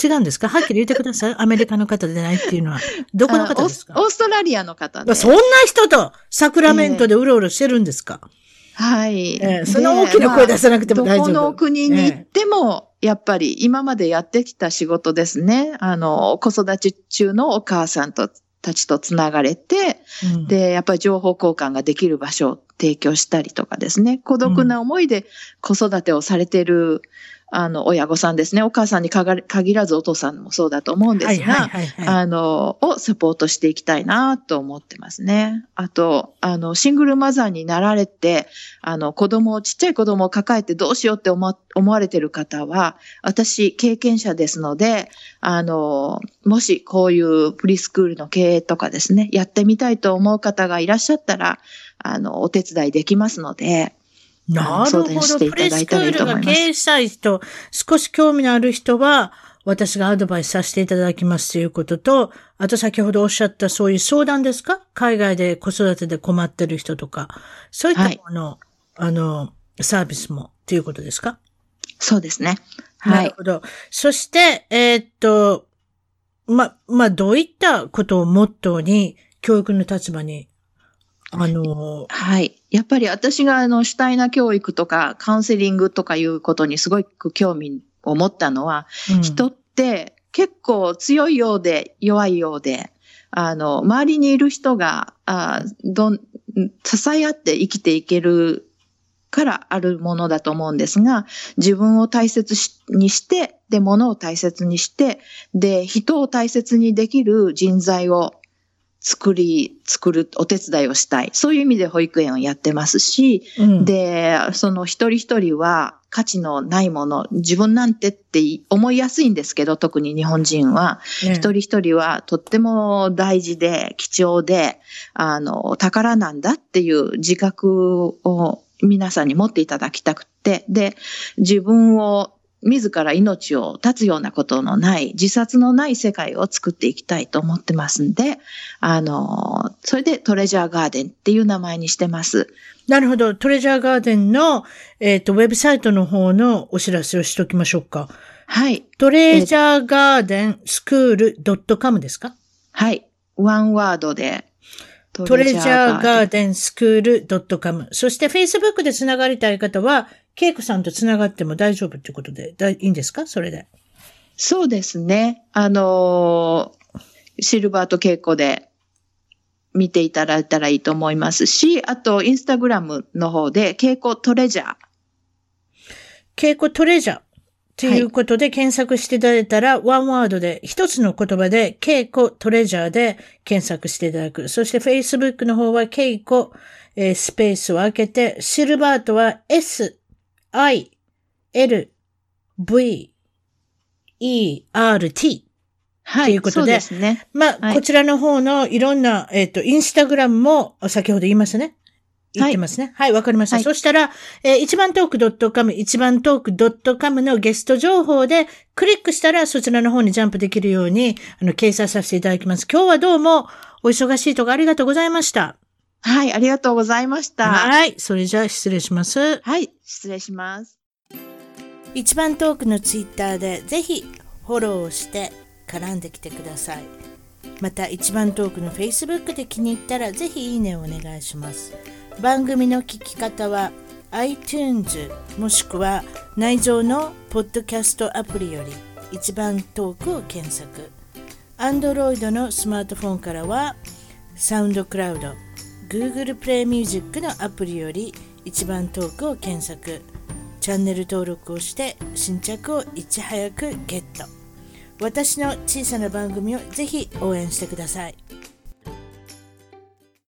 違うんですか？はっきり言ってください。アメリカの方でないっていうのは。どこの方ですか？オーストラリアの方で。そんな人とサクラメントでうろうろしてるんですか、えー、はい、えー、その大きな声出さなくても大丈夫。どこの国に行っても、やっぱり今までやってきた仕事ですね。あの、子育て中のお母さんとたちとつながれて、うん、で、やっぱり情報交換ができる場所を提供したりとかですね、孤独な思いで子育てをされてるあの、親御さんですね。お母さんに限らずお父さんもそうだと思うんですが、あの、をサポートしていきたいなと思ってますね。あと、あの、シングルマザーになられて、あの、子供、ちっちゃい子供を抱えてどうしようって思思われてる方は、私、経験者ですので、あの、もしこういうプリスクールの経営とかですね、やってみたいと思う方がいらっしゃったら、あの、お手伝いできますので、なるほど。プレスクールが経営したい人、少し興味のある人は、私がアドバイスさせていただきますということと、あと先ほどおっしゃったそういう相談ですか？海外で子育てで困ってる人とか、そういったもの、はい、あの、サービスもということですか？そうですね。はい。なるほど。そして、えー、っと、ま、まあ、どういったことをモットーに教育の立場にあの、はい。やっぱり私があの、主体な教育とかカウンセリングとかいうことにすごく興味を持ったのは、うん、人って結構強いようで弱いようで、あの、周りにいる人が、あどん、支え合って生きていけるからあるものだと思うんですが、自分を大切にして、で、物を大切にして、で、人を大切にできる人材を作り、作るお手伝いをしたい。そういう意味で保育園をやってますし、うん、で、その一人一人は価値のないもの、自分なんてって思いやすいんですけど、特に日本人は、ね、一人一人はとっても大事で貴重で、あの、宝なんだっていう自覚を皆さんに持っていただきたくて、で、自分を自ら命を絶つようなことのない、自殺のない世界を作っていきたいと思ってますんで、あの、それでトレジャーガーデンっていう名前にしてます。なるほど。トレジャーガーデンの、えっ、ー、と、ウェブサイトの方のお知らせをしときましょうか。はい。トレジャーガーデンスクール .com ですか？はい。ワンワードでトレジャーガーデンスクール .com。そして Facebook でつながりたい方は、ケイコさんとつながっても大丈夫ってことで、いいんですか？それで。そうですね。あのー、シルバーとケイコで見ていただいたらいいと思いますし、あと、インスタグラムの方で、ケイコトレジャー。ケイコトレジャー。ということで検索していただいたら、はい、ワンワードで、一つの言葉で、ケイコトレジャーで検索していただく。そして Facebook の方は、ケイコ、えー、スペースを開けて、シルバートは S、I, L, V, E, R, T。はい。ということで。そうですね。まあ、はい、こちらの方のいろんな、えっ、ー、と、インスタグラムも先ほど言いましたね。言ってますね。はい、わ、はい、かりました。はい、そしたら、えー、一番トーク .com、一番トーク .com のゲスト情報でクリックしたらそちらの方にジャンプできるように、あの、掲載させていただきます。今日はどうもお忙しいとこありがとうございました。はい、ありがとうございました。はい、それじゃあ失礼します。はい、失礼します。一番トークのツイッターでぜひフォローして絡んできてください。また一番トークの Facebook で気に入ったらぜひいいねをお願いします。番組の聞き方は iTunes もしくは内蔵のポッドキャストアプリより一番トークを検索 Android のスマートフォンからはサウンドクラウド Google プレイミュージックのアプリより一番トークを検索チャンネル登録をして新着をいち早くゲット私の小さな番組をぜひ応援してください。